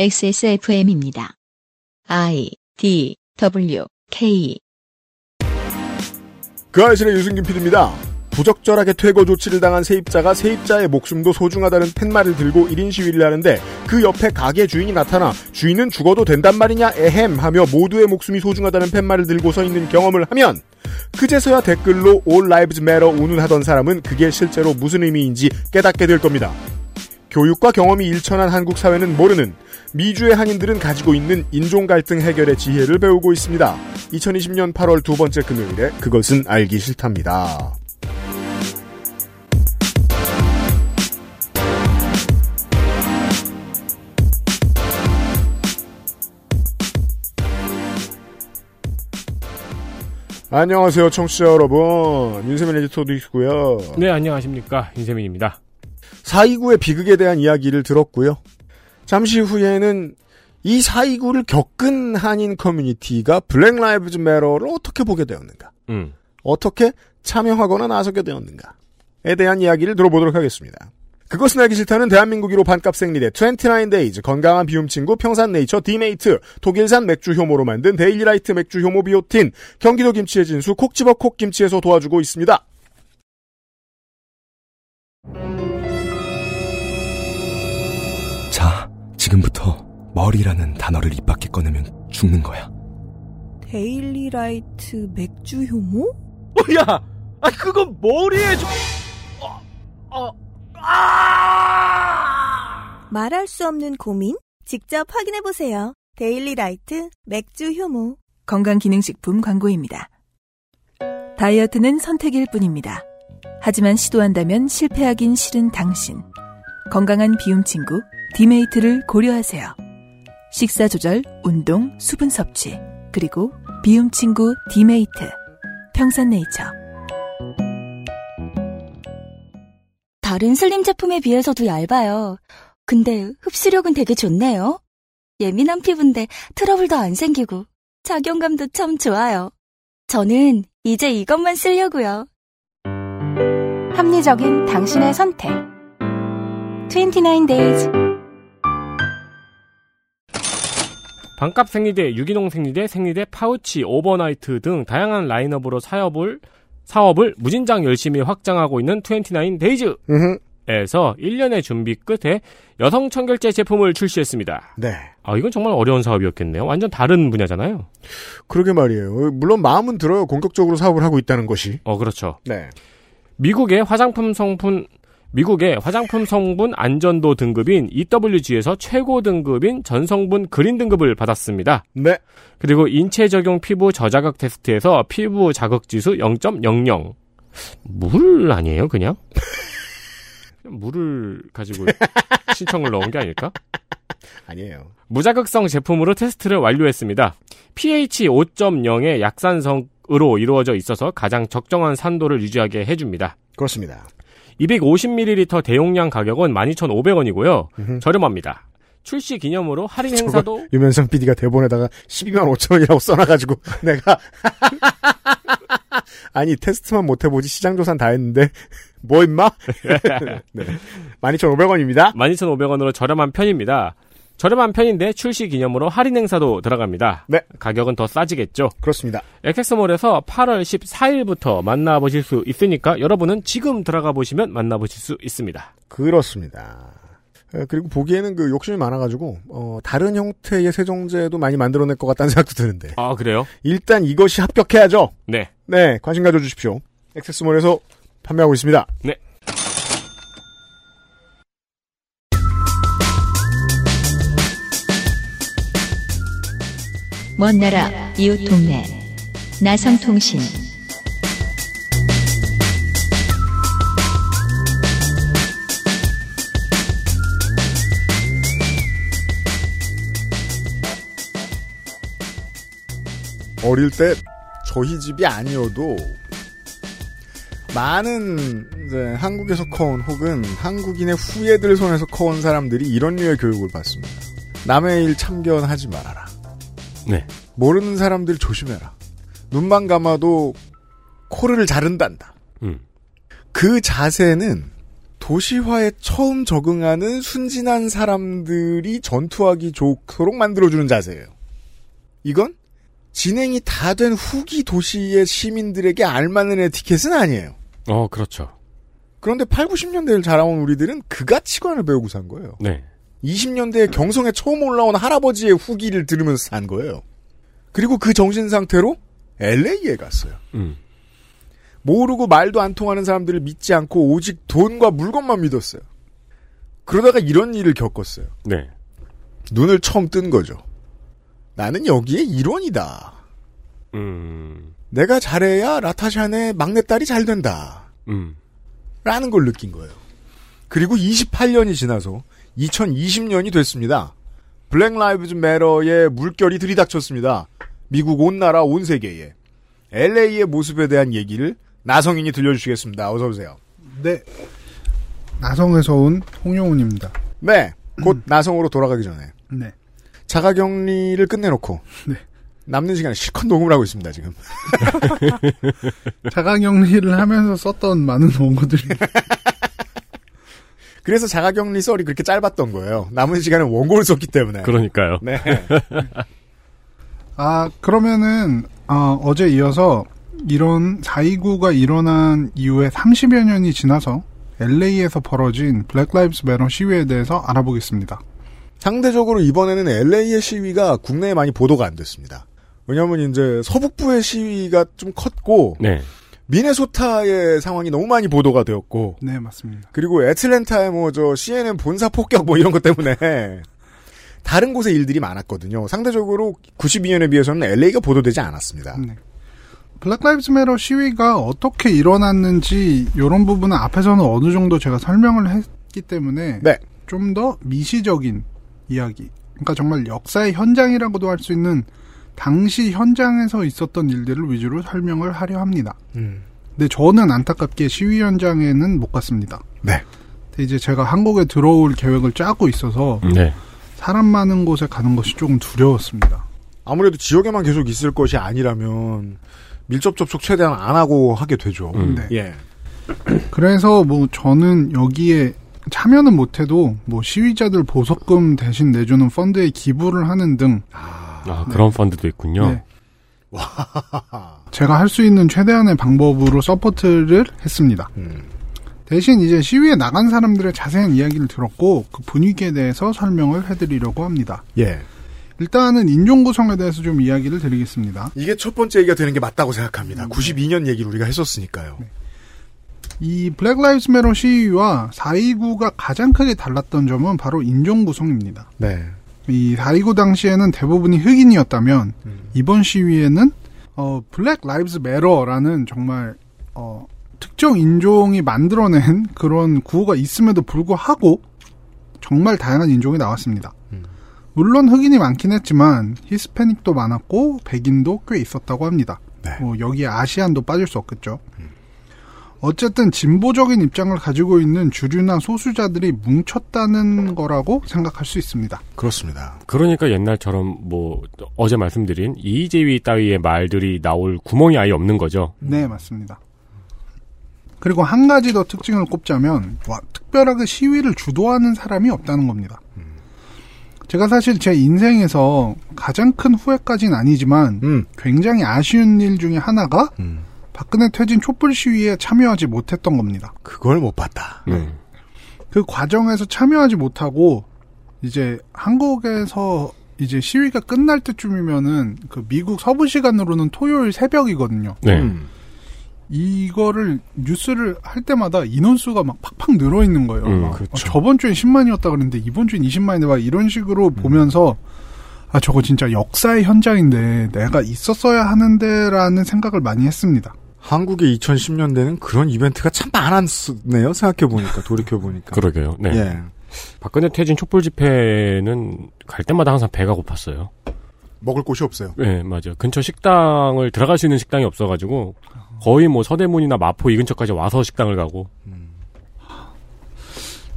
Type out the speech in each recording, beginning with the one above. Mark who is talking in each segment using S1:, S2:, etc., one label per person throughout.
S1: XSFM입니다. I D W K
S2: 그 아실의 유승균 PD입니다. 부적절하게 퇴거 조치를 당한 세입자가 세입자의 목숨도 소중하다는 팻말을 들고 1인 시위를 하는데 그 옆에 가게 주인이 나타나 주인은 죽어도 된단 말이냐 에헴 하며 모두의 목숨이 소중하다는 팻말을 들고 서 있는 경험을 하면 그제서야 댓글로 All Lives Matter 운운하던 사람은 그게 실제로 무슨 의미인지 깨닫게 될 겁니다. 교육과 경험이 일천한 한국 사회는 모르는 미주의 한인들은 가지고 있는 인종 갈등 해결의 지혜를 배우고 있습니다. 2020년 8월 두 번째 금요일에 그것은 알기 싫답니다. 안녕하세요, 청취자 여러분. 윤세민 에디터도 있고요.
S3: 네, 안녕하십니까. 윤세민입니다.
S2: 429의 비극에 대한 이야기를 들었고요. 잠시 후에는 이 429를 겪은 한인 커뮤니티가 Black Lives Matter를 어떻게 보게 되었는가?
S3: 음.
S2: 어떻게 참여하거나 나서게 되었는가에 대한 이야기를 들어보도록 하겠습니다. 그것은 알기 싫다는 대한민국 1호 반값 생리대 29Days 건강한 비움 친구 평산 네이처 디메이트 독일산 맥주 효모로 만든 데일리라이트 맥주 효모 비오틴 경기도 김치의 진수 콕 집어 콕 김치에서 도와주고 있습니다.
S4: 지금부터 머리라는 단어를 입 밖에 꺼내면 죽는 거야.
S5: 데일리라이트 맥주 효모?
S3: 어, 야! 아, 그건 머리에 좀, 어, 어, 아!
S5: 말할 수 없는 고민? 직접 확인해 보세요. 데일리라이트 맥주 효모.
S6: 건강기능식품 광고입니다. 다이어트는 선택일 뿐입니다. 하지만 시도한다면 실패하긴 싫은 당신. 건강한 비움 친구 디메이트를 고려하세요. 식사 조절, 운동, 수분 섭취, 그리고 비움 친구 디메이트. 평산네이처.
S7: 다른 슬림 제품에 비해서도 얇아요. 근데 흡수력은 되게 좋네요. 예민한 피부인데 트러블도 안 생기고 착용감도 참 좋아요. 저는 이제 이것만 쓰려고요.
S8: 합리적인 당신의 선택. 29days.
S3: 반값 생리대, 유기농 생리대, 생리대 파우치, overnight 등 다양한 라인업으로 사업을 사업을 무진장 열심히 확장하고 있는 29 Days.
S2: 음흠.
S3: 에서 1년의 준비 끝에 여성 청결제 제품을 출시했습니다.
S2: 네.
S3: 아, 이건 정말 어려운 사업이었겠네요. 완전 다른 분야잖아요.
S2: 그러게 말이에요. 물론 마음은 들어요. 공격적으로 사업을 하고 있다는 것이.
S3: 어, 그렇죠.
S2: 네.
S3: 미국의 화장품 성분 미국의 화장품 성분 안전도 등급인 EWG에서 최고 등급인 전성분 그린 등급을 받았습니다.
S2: 네.
S3: 그리고 인체 적용 피부 저자극 테스트에서 피부 자극 지수 0.00. 물 아니에요, 그냥? 물을 가지고 신청을 넣은 게 아닐까?
S2: 아니에요.
S3: 무자극성 제품으로 테스트를 완료했습니다. pH 5.0의 약산성으로 이루어져 있어서 가장 적정한 산도를 유지하게 해줍니다.
S2: 그렇습니다.
S3: 250ml 대용량 가격은 12,500원이고요. 저렴합니다. 출시 기념으로 할인 행사도
S2: 유면상 PD가 대본에다가 12만 5천 원이라고 써놔가지고 내가 아니 테스트만 못 해보지 시장 조사는 다 했는데 뭐 임마? 네. 12,500원입니다.
S3: 12,500원으로 저렴한 편입니다. 저렴한 편인데 출시 기념으로 할인 행사도 들어갑니다.
S2: 네.
S3: 가격은 더 싸지겠죠.
S2: 그렇습니다.
S3: 엑세스몰에서 8월 14일부터 만나보실 수 있으니까 여러분은 지금 들어가 보시면 만나보실 수 있습니다.
S2: 그렇습니다. 에, 그리고 보기에는 그 욕심이 많아가지고 어, 다른 형태의 세정제도 많이 만들어낼 것 같다는 생각도 드는데
S3: 아 그래요?
S2: 일단 이것이 합격해야죠.
S3: 네.
S2: 네, 관심 가져주십시오. 액세스몰에서 판매하고 있습니다.
S3: 네.
S1: 먼 나라 이웃 동네 나성통신
S2: 어릴 때 저희 집이 아니어도 많은 한국에서 커온 혹은 한국인의 후예들 손에서 커온 사람들이 이런 류의 교육을 받습니다. 남의 일 참견하지 말아라.
S3: 네.
S2: 모르는 사람들 조심해라. 눈만 감아도 코를 자른단다.
S3: 음.
S2: 그 자세는 도시화에 처음 적응하는 순진한 사람들이 전투하기 좋도록 만들어주는 자세예요. 이건 진행이 다 된 후기 도시의 시민들에게 알맞는 에티켓은 아니에요.
S3: 어, 그렇죠.
S2: 그런데 8, 90년대를 자라온 우리들은 그 가 치관을 배우고 산 거예요.
S3: 네.
S2: 20년대에 경성에 처음 올라온 할아버지의 후기를 들으면서 산 거예요. 그리고 그 정신 상태로 LA에 갔어요.
S3: 음.
S2: 모르고 말도 안 통하는 사람들을 믿지 않고 오직 돈과 물건만 믿었어요. 그러다가 이런 일을 겪었어요.
S3: 네.
S2: 눈을 처음 뜬 거죠. 나는 여기에 일원이다.
S3: 음.
S2: 내가 잘해야 라타샨의 막내딸이 잘 된다.
S3: 음.
S2: 라는 걸 느낀 거예요. 그리고 28년이 지나서 2020년이 됐습니다. 블랙 라이브즈 매러의 물결이 들이닥쳤습니다. 미국 온 나라 온 세계에. LA의 모습에 대한 얘기를 나성인이 들려주시겠습니다. 어서 오세요.
S8: 네. 나성에서 온 홍용훈입니다.
S2: 네. 곧 나성으로 돌아가기 전에
S8: 네.
S2: 자가격리를 끝내놓고
S8: 네.
S2: 남는 시간에 실컷 녹음을 하고 있습니다. 지금.
S8: 자가격리를 하면서 썼던 많은 원고들이
S2: 그래서 자가격리 썰이 그렇게 짧았던 거예요. 남은 시간에 원고를 썼기 때문에.
S3: 그러니까요.
S2: 네.
S8: 아 그러면은 어, 어제 이어서 이런 429가 일어난 이후에 30여 년이 지나서 LA에서 벌어진 Black Lives Matter 시위에 대해서 알아보겠습니다.
S2: 상대적으로 이번에는 LA의 시위가 국내에 많이 보도가 안 됐습니다. 왜냐하면 이제 서북부의 시위가 좀 컸고
S3: 네.
S2: 미네소타의 상황이 너무 많이 보도가 되었고
S8: 네 맞습니다.
S2: 그리고 애틀랜타의 뭐 저 CNN 본사 폭격 뭐 이런 것 때문에 다른 곳에 일들이 많았거든요. 상대적으로 92년에 비해서는 LA가 보도되지 않았습니다.
S8: 네. Black Lives Matter 시위가 어떻게 일어났는지 이런 부분은 앞에서는 어느 정도 제가 설명을 했기 때문에
S2: 네.
S8: 좀 더 미시적인 이야기. 그러니까 정말 역사의 현장이라고도 할 수 있는 당시 현장에서 있었던 일들을 위주로 설명을 하려 합니다.
S2: 음.
S8: 근데 저는 안타깝게 시위 현장에는 못 갔습니다.
S2: 네.
S8: 근데 이제 제가 한국에 들어올 계획을 짜고 있어서
S3: 네.
S8: 사람 많은 곳에 가는 것이 조금 두려웠습니다.
S2: 아무래도 지역에만 계속 있을 것이 아니라면 밀접 접촉 최대한 안 하고 하게 되죠.
S3: 음.
S8: 네.
S2: 예.
S8: 그래서 뭐 저는 여기에 참여는 못해도 뭐 시위자들 보석금 대신 내주는 펀드에 기부를 하는 등
S3: 아, 그런 펀드도 있군요.
S8: 네. 제가 할 수 있는 최대한의 방법으로 support를 했습니다.
S2: 음.
S8: 대신 이제 시위에 나간 사람들의 자세한 이야기를 들었고 그 분위기에 대해서 설명을 해드리려고 합니다.
S2: 예.
S8: 일단은 인종 구성에 대해서 좀 이야기를 드리겠습니다.
S2: 이게 첫 번째 얘기가 되는 게 맞다고 생각합니다. 92년 얘기를 우리가 했었으니까요.
S8: 이 Black Lives Matter 시위와 4.29가 가장 크게 달랐던 점은 바로 인종 구성입니다.
S2: 네.
S8: 이4.29 당시에는 대부분이 흑인이었다면 이번 시위에는 어, Black Lives Matter라는 정말 어, 특정 인종이 만들어낸 그런 구호가 있음에도 불구하고 정말 다양한 인종이 나왔습니다. 물론 흑인이 많긴 했지만 히스패닉도 많았고 백인도 꽤 있었다고 합니다.
S2: 네.
S8: 뭐 여기에 아시안도 빠질 수 없겠죠. 어쨌든 진보적인 입장을 가지고 있는 주류나 소수자들이 뭉쳤다는 거라고 생각할 수 있습니다.
S2: 그렇습니다.
S3: 그러니까 옛날처럼 뭐 어제 말씀드린 이재위 따위의 말들이 나올 구멍이 아예 없는 거죠.
S8: 네, 맞습니다. 그리고 한 가지 더 특징을 꼽자면 와, 특별하게 시위를 주도하는 사람이 없다는 겁니다. 제가 사실 제 인생에서 가장 큰 후회까지는 아니지만
S2: 음.
S8: 굉장히 아쉬운 일 중에 하나가
S2: 음.
S8: 박근혜 퇴진 촛불 시위에 참여하지 못했던 겁니다.
S2: 그걸 못 봤다.
S3: 음.
S8: 그 과정에서 참여하지 못하고 이제 한국에서 이제 시위가 끝날 때쯤이면은 그 미국 서부 시간으로는 토요일 새벽이거든요.
S3: 네.
S2: 음.
S8: 이거를 뉴스를 할 때마다 인원수가 막 팍팍 늘어 있는 거예요.
S3: 음,
S8: 막
S2: 그렇죠.
S8: 어, 저번 주엔 10만이었다 그랬는데 이번 주엔 20만인데 막 이런 식으로 보면서 아 저거 진짜 역사의 현장인데 내가 있었어야 하는데라는 생각을 많이 했습니다.
S2: 한국의 2010년대는 그런 이벤트가 참 많았네요. 생각해 보니까, 돌이켜 보니까.
S3: 그러게요. 네.
S2: 예.
S3: 박근혜 퇴진 촛불 집회는 갈 때마다 항상 배가 고팠어요.
S2: 먹을 곳이 없어요.
S3: 네, 맞아요. 근처 식당을 들어갈 수 있는 식당이 없어가지고 거의 뭐 서대문이나 마포 이 근처까지 와서 식당을 가고.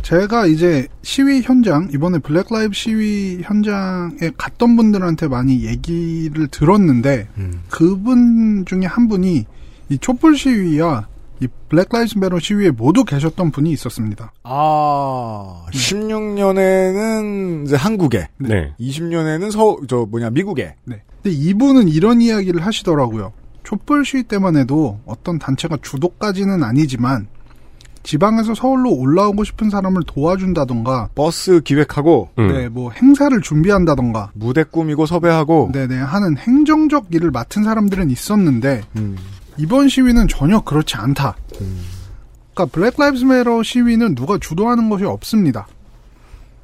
S8: 제가 이제 시위 현장 이번에 Black Lives 시위 현장에 갔던 분들한테 많이 얘기를 들었는데
S2: 음.
S8: 그분 중에 한 분이 이 촛불 시위와 이 Black Lives Matter 시위에 모두 계셨던 분이 있었습니다.
S2: 아, 16년에는 이제 한국에,
S3: 네.
S2: 20년에는 서, 저 뭐냐, 미국에.
S8: 네. 근데 이분은 이런 이야기를 하시더라고요. 촛불 시위 때만 해도 어떤 단체가 주도까지는 아니지만 지방에서 서울로 올라오고 싶은 사람을 도와준다던가
S2: 버스 기획하고,
S3: 음.
S8: 네, 뭐 행사를 준비한다던가
S2: 무대 꾸미고 섭외하고,
S8: 네네 하는 행정적 일을 맡은 사람들은 있었는데
S2: 음,
S8: 이번 시위는 전혀 그렇지 않다. 그러니까 Black Lives Matter 시위는 누가 주도하는 것이 없습니다.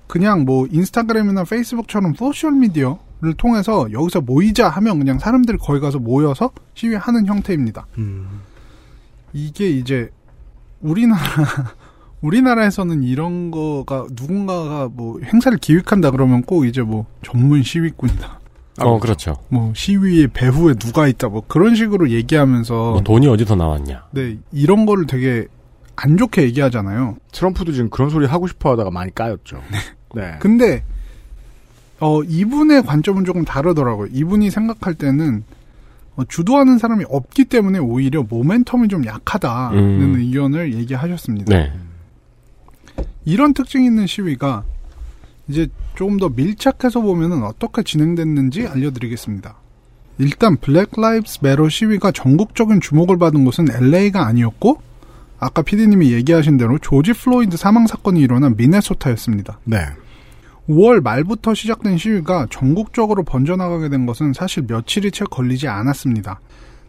S8: 그냥 뭐 인스타그램이나 페이스북처럼 소셜 미디어를 통해서 여기서 모이자 하면 그냥 사람들이 거기 가서 모여서 시위하는 형태입니다. 이게 이제 우리나라 우리나라에서는 이런 거가 누군가가 뭐 행사를 기획한다 그러면 꼭 이제 뭐 전문 시위꾼이다.
S3: 어, 그렇죠.
S8: 뭐 시위의 배후에 누가 있다 뭐 그런 식으로 얘기하면서
S3: 뭐 돈이 어디서 나왔냐.
S8: 네 이런 거를 되게 안 좋게 얘기하잖아요.
S2: 트럼프도 지금 그런 소리 하고 싶어 하다가 많이 까였죠. 네.
S8: 근데 어 이분의 관점은 조금 다르더라고요. 이분이 생각할 때는 어, 주도하는 사람이 없기 때문에 오히려 모멘텀이 좀 약하다는
S3: 음.
S8: 의견을 얘기하셨습니다.
S3: 네.
S8: 이런 특징이 있는 시위가 이제 조금 더 밀착해서 보면은 어떻게 진행됐는지 알려드리겠습니다. 일단 Black Lives Matter 시위가 전국적인 주목을 받은 곳은 LA가 아니었고 아까 PD님이 얘기하신 대로 조지 플로이드 사망 사건이 일어난 미네소타였습니다.
S2: 네.
S8: 5월 말부터 시작된 시위가 전국적으로 번져나가게 된 것은 사실 며칠이 채 걸리지 않았습니다.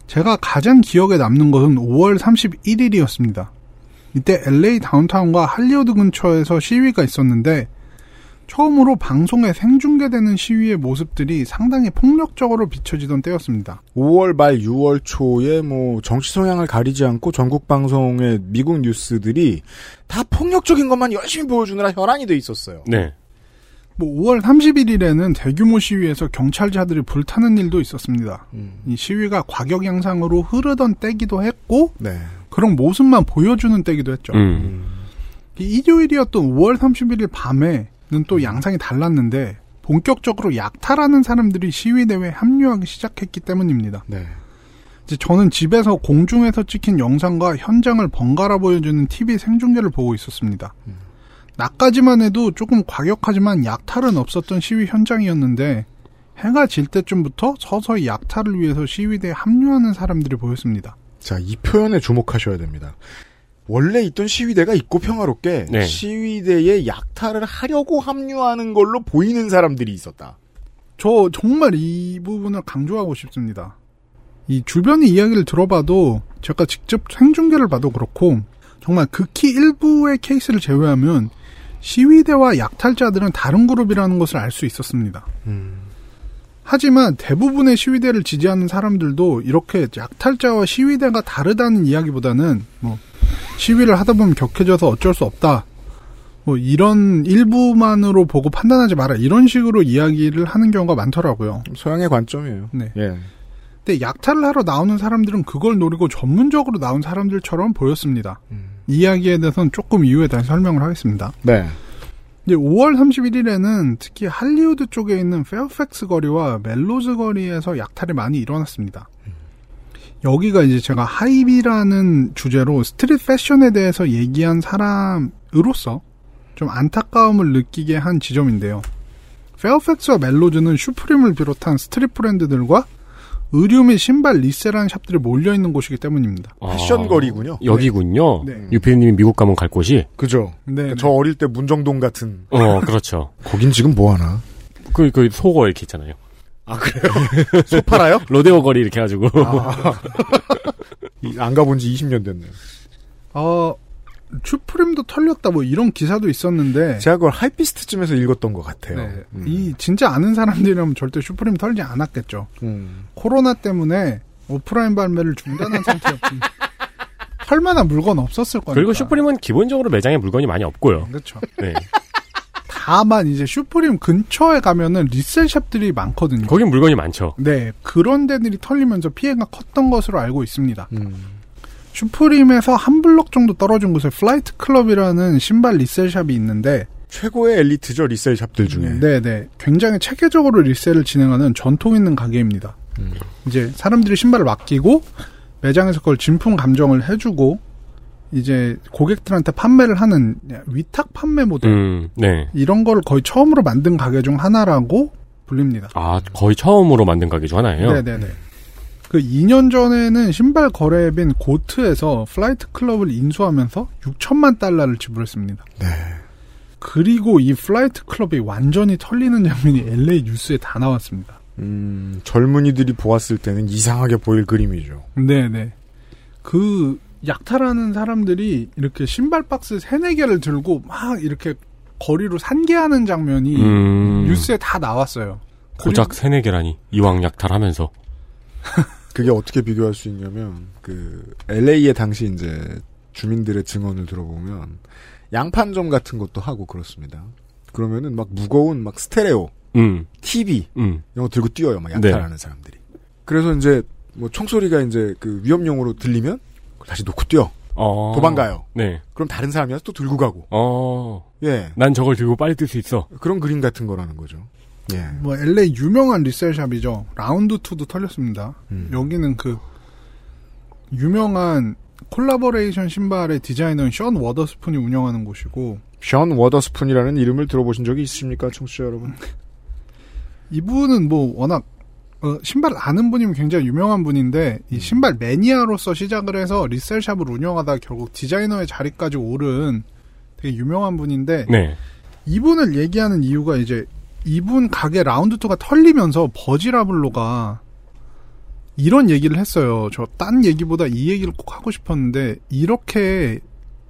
S8: 제가 가장 기억에 남는 것은 5월 31일이었습니다. 이때 LA 다운타운과 할리우드 근처에서 시위가 있었는데 처음으로 방송에 생중계되는 시위의 모습들이 상당히 폭력적으로 비춰지던 때였습니다.
S2: 5월 말 6월 초에 뭐 정치 성향을 가리지 않고 전국 방송의 미국 뉴스들이 다 폭력적인 것만 열심히 보여주느라 혈안이 돼 있었어요.
S3: 네.
S8: 뭐 5월 31일에는 대규모 시위에서 경찰차들이 불타는 일도 있었습니다.
S2: 음.
S8: 이 시위가 과격 양상으로 흐르던 때기도 했고
S2: 네.
S8: 그런 모습만 보여주는 때기도 했죠.
S3: 음.
S8: 이 일요일이었던 5월 31일 밤에는 또 양상이 달랐는데 본격적으로 약탈하는 사람들이 시위 대회에 합류하기 시작했기 때문입니다.
S2: 네.
S8: 이제 저는 집에서 공중에서 찍힌 영상과 현장을 번갈아 보여주는 TV 생중계를 보고 있었습니다. 나까지만 해도 조금 과격하지만 약탈은 없었던 시위 현장이었는데 해가 질 때쯤부터 서서히 약탈을 위해서 시위대에 합류하는 사람들이 보였습니다.
S2: 자, 이 표현에 주목하셔야 됩니다. 원래 있던 시위대가 있고 평화롭게
S3: 네.
S2: 시위대에 약탈을 하려고 합류하는 걸로 보이는 사람들이 있었다.
S8: 저 정말 이 부분을 강조하고 싶습니다. 이 주변의 이야기를 들어봐도 제가 직접 생중계를 봐도 그렇고 정말 극히 일부의 케이스를 제외하면 시위대와 약탈자들은 다른 그룹이라는 것을 알 수 있었습니다. 하지만 대부분의 시위대를 지지하는 사람들도 이렇게 약탈자와 시위대가 다르다는 이야기보다는 뭐 시위를 하다 보면 격해져서 어쩔 수 없다. 뭐 이런 일부만으로 보고 판단하지 마라. 이런 식으로 이야기를 하는 경우가 많더라고요.
S2: 소양의 관점이에요.
S8: 네.
S2: 예.
S8: 근데 약탈을 하러 나오는 사람들은 그걸 노리고 전문적으로 나온 사람들처럼 보였습니다.
S2: 음.
S8: 이 이야기에 대해서는 조금 이후에 다시 설명을 하겠습니다.
S2: 네.
S8: 이제 5월 31일에는 특히 할리우드 쪽에 있는 페어팩스 거리와 멜로즈 거리에서 약탈이 많이 일어났습니다. 여기가 이제 제가 hype이라는 주제로 street 패션에 대해서 얘기한 사람으로서 좀 안타까움을 느끼게 한 지점인데요. 페어팩스와 멜로즈는 슈프림을 비롯한 street 브랜드들과 의류 및 신발 resell하는 샵들이 몰려 있는 곳이기 때문입니다.
S2: 패션
S3: 아,
S2: 거리군요.
S3: 여기군요.
S8: 네.
S3: 유피님이 미국 가면 갈 곳이.
S2: 그죠.
S8: 네,
S2: 저 어릴 때 문정동 같은.
S3: 어, 그렇죠.
S2: 거긴 지금 뭐 하나?
S3: 그, 그, 소거 이렇게 있잖아요.
S2: 아, 그래요? 소 팔아요?
S3: 로데오 거리 이렇게 해가지고.
S2: 이- 안 가본 지 20년 됐네요.
S8: 어, 슈프림도 털렸다 뭐 이런 기사도 있었는데
S2: 제가 그걸 하이피스트쯤에서 읽었던 것 같아요.
S8: 네,
S2: 음.
S8: 이 진짜 아는 사람들이라면 절대 슈프림 털지 않았겠죠.
S2: 음.
S8: 코로나 때문에 오프라인 발매를 중단한 상태였고 털만한 물건 없었을 거니까.
S3: 그리고 슈프림은 기본적으로 매장에 물건이 많이 없고요.
S8: 그렇죠.
S3: 네.
S8: 다만 이제 슈프림 근처에 가면은 리셀샵들이 많거든요.
S3: 거긴 물건이 많죠.
S8: 네, 그런 데들이 털리면서 피해가 컸던 것으로 알고 있습니다.
S2: 음.
S8: 슈프림에서 한 블럭 정도 떨어진 곳에 Flight Club이라는 신발 resell샵이 있는데
S2: 최고의 엘리트죠, resell 샵들 중에.
S8: 네네. 굉장히 체계적으로 resell을 진행하는 전통 있는 가게입니다.
S2: 음.
S8: 이제 사람들이 신발을 맡기고 매장에서 그걸 진품 감정을 해주고 이제 고객들한테 판매를 하는 위탁 판매 모델
S3: 음, 네.
S8: 이런 걸 거의 처음으로 만든 가게 중 하나라고 불립니다.
S3: 아, 거의 처음으로 만든 가게 중 하나예요?
S8: 네네네. 그 2년 전에는 신발 거래 앱인 GOAT에서 Flight Club을 인수하면서 6천만 달러를 지불했습니다.
S2: 네.
S8: 그리고 이 Flight Club이 완전히 털리는 장면이 LA 뉴스에 다 나왔습니다.
S2: 음, 젊은이들이 보았을 때는 이상하게 보일 그림이죠.
S8: 네네. 그 약탈하는 사람들이 이렇게 신발 박스 세네 개를 들고 막 이렇게 거리로 산개하는 장면이
S3: 음,
S8: 뉴스에 다 나왔어요.
S3: 고작 세네 개라니. 이왕 약탈하면서.
S2: 그게 어떻게 비교할 수 있냐면 그 LA의 당시 이제 주민들의 증언을 들어보면 양판점 같은 것도 하고 그렇습니다. 그러면은 막 무거운 막 스테레오,
S3: 음,
S2: TV
S3: 음.
S2: 이런 거 들고 뛰어요. 막 약탈하는 사람들이. 그래서 이제 뭐 총소리가 이제 그 위험용으로 들리면 다시 놓고 뛰어.
S3: 어.
S2: 도망가요.
S3: 네.
S2: 그럼 다른 사람이 와서 또 들고 가고.
S3: 어.
S2: 예.
S3: 난 저걸 들고 빨리 뛸 수 있어.
S2: 그런 그림 같은 거라는 거죠. 예.
S8: 뭐 LA 유명한 resell샵이죠. Round 2도 털렸습니다.
S2: 음.
S8: 여기는 그 유명한 콜라보레이션 신발의 디자이너인 션 워더스푼이 운영하는 곳이고
S2: 션 워더스푼이라는 이름을 들어보신 적이 있으십니까, 청취자 여러분?
S8: 이분은 뭐 워낙 어, 신발 아는 분이면 굉장히 유명한 분인데 이 신발 매니아로서 시작을 해서 resell샵을 운영하다 결국 디자이너의 자리까지 오른 되게 유명한 분인데
S3: 네.
S8: 이분을 얘기하는 이유가 이제 이분 가게 라운드 2가 털리면서 버지라블로가 이런 얘기를 했어요. 저 딴 얘기보다 이 얘기를 꼭 하고 싶었는데 이렇게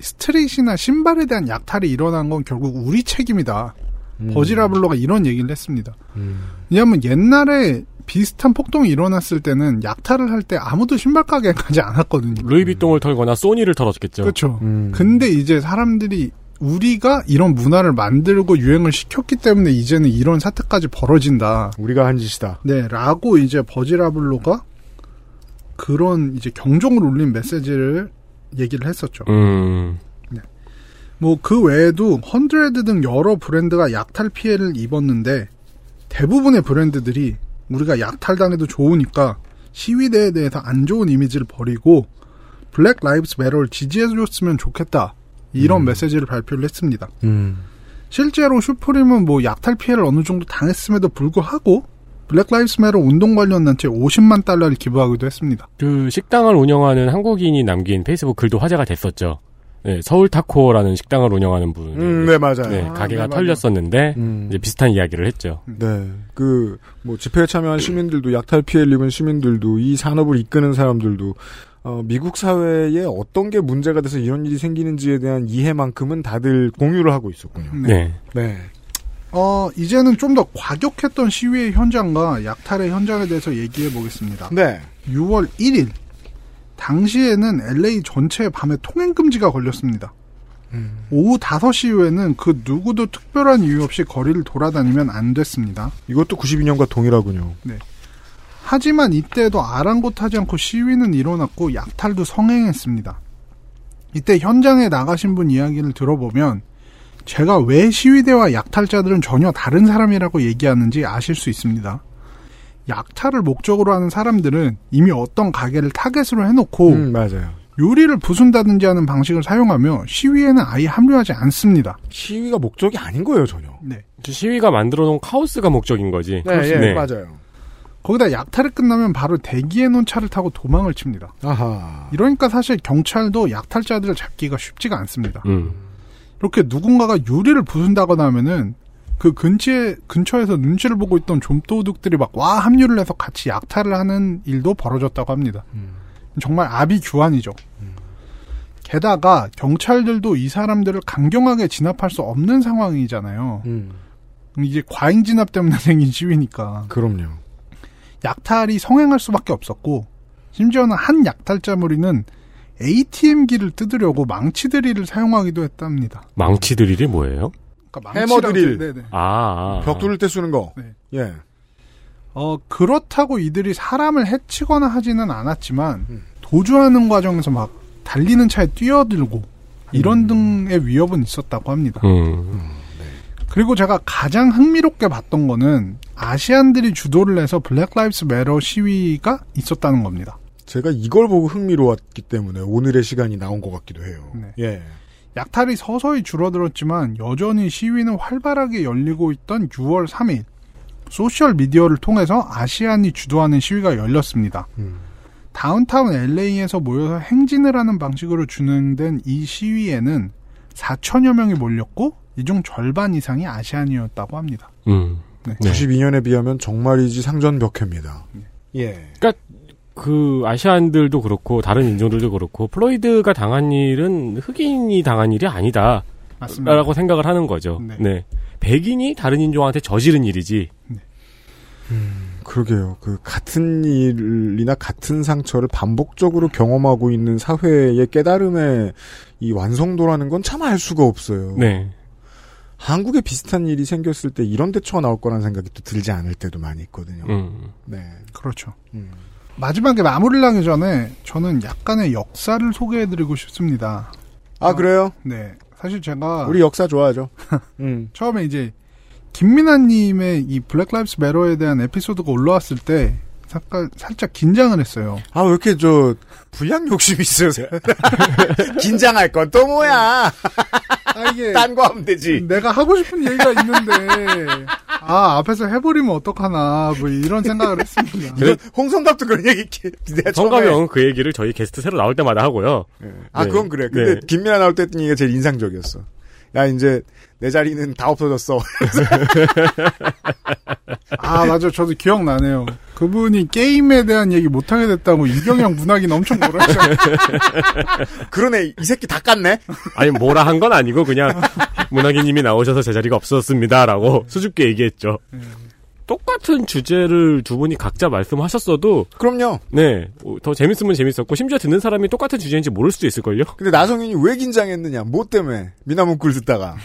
S8: 스트릿이나 신발에 대한 약탈이 일어난 건 결국 우리 책임이다.
S2: 음.
S8: 버지라블로가 이런 얘기를 했습니다.
S2: 음.
S8: 왜냐하면 옛날에 비슷한 폭동이 일어났을 때는 약탈을 할 때 아무도 신발 가게에 가지 않았거든요.
S3: 루이비통을 털거나 소니를 털었겠죠.
S8: 그렇죠.
S2: 음.
S8: 근데 이제 사람들이 우리가 이런 문화를 만들고 유행을 시켰기 때문에 이제는 이런 사태까지 벌어진다.
S2: 우리가 한 짓이다.
S8: 네, 라고 이제 버지라블로가 그런 이제 경종을 울린 메시지를 얘기를 했었죠.
S3: 음.
S8: 뭐그 외에도 헌드레드 등 여러 브랜드가 약탈 피해를 입었는데 대부분의 브랜드들이 우리가 약탈당해도 좋으니까 시위대에 대해서 안 좋은 이미지를 버리고 Black Lives Matter를 지지해줬으면 좋겠다. 이런 메시지를 발표를 했습니다.
S2: 음.
S8: 실제로 슈프림은 뭐 약탈 피해를 어느 정도 당했음에도 불구하고 Black Lives Matter 운동 관련 단체에 50만 달러를 기부하기도 했습니다.
S3: 그 식당을 운영하는 한국인이 남긴 페이스북 글도 화제가 됐었죠. 네, 서울 타코라는 식당을 운영하는 분.
S2: 음, 네, 맞아요.
S3: 네,
S8: 아,
S3: 가게가
S8: 네, 맞아요.
S3: 털렸었는데
S2: 음.
S3: 이제 비슷한 이야기를 했죠.
S2: 네. 그, 뭐, 집회에 참여한 시민들도, 약탈 피해를 입은 시민들도, 이 산업을 이끄는 사람들도, 어, 미국 사회에 어떤 게 문제가 돼서 이런 일이 생기는지에 대한 이해만큼은 다들 공유를 하고 있었군요.
S3: 네.
S2: 네.
S8: 어, 이제는 좀 더 과격했던 시위의 현장과 약탈의 현장에 대해서 얘기해 보겠습니다.
S2: 네.
S8: 6월 1일 당시에는 LA 전체 밤에 통행 금지가 걸렸습니다.
S2: 음.
S8: 오후 5시 이후에는 그 누구도 특별한 이유 없이 거리를 돌아다니면 안 됐습니다.
S2: 이것도 92년과 동일하군요.
S8: 하지만 이때도 아랑곳하지 않고 시위는 일어났고 약탈도 성행했습니다. 이때 현장에 나가신 분 이야기를 들어보면 제가 왜 시위대와 약탈자들은 전혀 다른 사람이라고 얘기하는지 아실 수 있습니다. 약탈을 목적으로 하는 사람들은 이미 어떤 가게를 타겟으로 해놓고
S2: 음, 맞아요.
S8: 요리를 부순다든지 하는 방식을 사용하며 시위에는 아예 합류하지 않습니다.
S2: 시위가 목적이 아닌 거예요, 전혀.
S8: 네.
S3: 시위가 만들어 놓은 카오스가 목적인 거지.
S2: 네, 예,
S3: 네.
S2: 맞아요.
S8: 거기다 약탈이 끝나면 바로 대기해 놓은 차를 타고 도망을 칩니다.
S2: 아하.
S8: 이러니까 사실 경찰도 약탈자들을 잡기가 쉽지가 않습니다.
S3: 음.
S8: 이렇게 누군가가 유리를 부순다거나 하면은 그 근처에 근처에서 눈치를 보고 있던 좀도둑들이 막 와 합류를 해서 같이 약탈을 하는 일도 벌어졌다고 합니다.
S2: 음.
S8: 정말 아비규환이죠. 게다가 경찰들도 이 사람들을 강경하게 진압할 수 없는 상황이잖아요.
S2: 음.
S8: 이게 과잉 진압 때문에 생긴 시위니까
S2: 그럼요.
S8: 약탈이 성행할 수밖에 없었고 심지어는 한 약탈자 무리는 ATM기를 뜯으려고 망치 드릴을 사용하기도 했답니다.
S3: 망치 드릴이 뭐예요?
S8: 그러니까
S2: 해머 드릴.
S8: 네네.
S3: 아, 아.
S2: 벽 뚫을 때 쓰는 거.
S8: 네.
S2: 예.
S8: 어, 그렇다고 이들이 사람을 해치거나 하지는 않았지만,
S2: 음.
S8: 도주하는 과정에서 막 달리는 차에 뛰어들고, 이런 등의 위협은 있었다고 합니다.
S3: 음.
S8: 그리고 제가 가장 흥미롭게 봤던 거는, 아시안들이 주도를 해서 Black Lives Matter 시위가 있었다는 겁니다.
S2: 제가 이걸 보고 흥미로웠기 때문에 오늘의 시간이 나온 것 같기도 해요.
S8: 네.
S2: 예.
S8: 약탈이 서서히 줄어들었지만 여전히 시위는 활발하게 열리고 있던 6월 3일 소셜 미디어를 통해서 아시안이 주도하는 시위가 열렸습니다.
S2: 음.
S8: 다운타운 LA에서 모여서 행진을 하는 방식으로 진행된 이 시위에는 4천여 명이 몰렸고 이 중 절반 이상이 아시안이었다고 합니다.
S3: 음.
S8: 네.
S3: 네.
S2: 92년에 비하면 정말이지 상전벽해입니다. 예.
S3: 그 아시안들도 그렇고 다른 인종들도 그렇고 플로이드가 당한 일은 흑인이 당한 일이 아니다.
S8: 맞습니다.
S3: 라고 생각을 하는 거죠.
S8: 네.
S3: 네. 백인이 다른 인종한테 저지른 일이지.
S2: 그러게요. 그 같은 일이나 같은 상처를 반복적으로 경험하고 있는 사회의 깨달음의 이 완성도라는 건 참 알 수가 없어요.
S3: 네.
S2: 한국에 비슷한 일이 생겼을 때 이런 대처가 나올 거라는 생각이 또 들지 않을 때도 많이 있거든요.
S3: 음.
S2: 네.
S8: 그렇죠.
S2: 음.
S8: 마지막에 마무리를 하기 전에 저는 약간의 역사를 소개해드리고 싶습니다.
S2: 아 그래요?
S8: 네. 사실 제가
S2: 우리 역사 좋아하죠. 음.
S8: 처음에 이제 김민아님의 이 Black Lives Matter에 대한 에피소드가 올라왔을 때 잠깐 살짝 긴장을 했어요.
S2: 아 왜 이렇게 저 분량 욕심 있으세요? 긴장할 건 또 뭐야?
S8: 아 이게
S2: 딴 거 하면 되지.
S8: 내가 하고 싶은 얘기가 있는데 아 앞에서 해버리면 어떡하나 뭐 이런 생각을 했습니다.
S2: 이런 홍성갑도 그런 얘기
S3: 성가명 그 얘기를 저희 게스트 새로 나올 때마다 하고요.
S2: 아,
S3: 네.
S2: 그건 그래. 근데
S3: 네.
S2: 김민아 나올 때 했던 얘기가 제일 인상적이었어. 야, 이제 내 자리는 다 없어졌어.
S8: 아 맞아 저도 기억나네요. 그분이 게임에 대한 얘기 못하게 됐다고 이경영 문학인 엄청 뭐라 했잖아요.
S2: 그러네. 이 새끼 다 깠네?
S3: 아니 뭐라 한 건 아니고 그냥 문학인님이 나오셔서 제 자리가 없었습니다라고 수줍게 얘기했죠. 똑같은 주제를 두 분이 각자 말씀하셨어도
S2: 그럼요.
S3: 네, 어, 더 재밌으면 재밌었고 심지어 듣는 사람이 똑같은 주제인지 모를 수도 있을걸요.
S2: 근데 나성인이 왜 긴장했느냐? 뭐 때문에? 미나문구를 듣다가.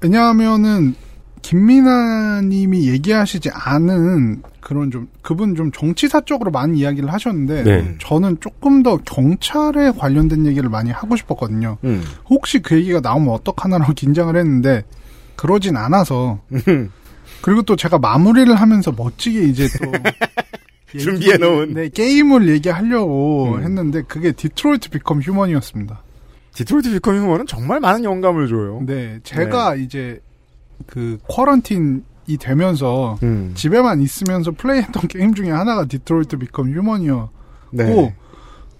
S8: 왜냐하면은 김민아님이 얘기하시지 않은 그런 좀 그분 좀 정치사 쪽으로 많이 이야기를 하셨는데
S3: 네.
S8: 저는 조금 더 경찰에 관련된 얘기를 많이 하고 싶었거든요.
S2: 음.
S8: 혹시 그 얘기가 나오면 어떡하나라고 긴장을 했는데 그러진 않아서 그리고 또 제가 마무리를 하면서 멋지게 이제 또
S2: 준비해 놓은.
S8: 네, 게임을 얘기하려고
S2: 음.
S8: 했는데 그게 Detroit Become Human이었습니다.
S2: Detroit Become Human은 정말 많은 영감을 줘요.
S8: 네, 제가 이제 그 quarantine이 되면서
S2: 음.
S8: 집에만 있으면서 플레이했던 게임 중에 하나가 Detroit Become Human이었고
S2: 네.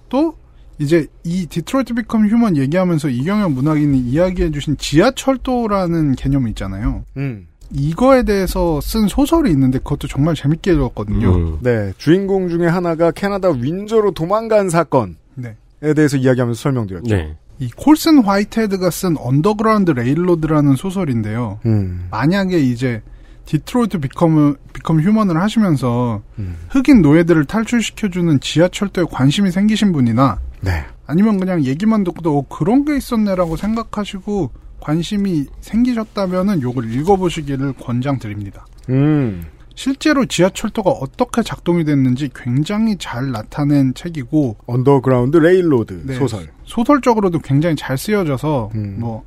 S8: 또 이제 이 Detroit Become Human 얘기하면서 이경영 문학인이 이야기해주신 지하철도라는 개념이 있잖아요.
S2: 음.
S8: 이거에 대해서 쓴 소설이 있는데 그것도 정말 재밌게 읽었거든요.
S3: 음.
S2: 네. 주인공 중에 하나가 캐나다 윈저로 도망간 사건에
S8: 네.
S2: 대해서 이야기하면서 설명드렸죠.
S3: 네.
S8: 이 콜슨 화이트헤드가 쓴 Underground Railroad라는 소설인데요.
S2: 음.
S8: 만약에 이제 Detroit Become, Become Human을 하시면서
S2: 음.
S8: 흑인 노예들을 탈출시켜주는 지하철도에 관심이 생기신 분이나
S2: 네.
S8: 아니면 그냥 얘기만 듣고도 어, 그런 게 있었네라고 생각하시고 관심이 생기셨다면은 요걸 읽어보시기를 권장드립니다.
S2: 음.
S8: 실제로 지하철도가 어떻게 작동이 됐는지 굉장히 잘 나타낸 책이고
S2: Underground Railroad
S8: 네,
S2: 소설.
S8: 소설적으로도 굉장히 잘 쓰여져서
S2: 음.
S8: 뭐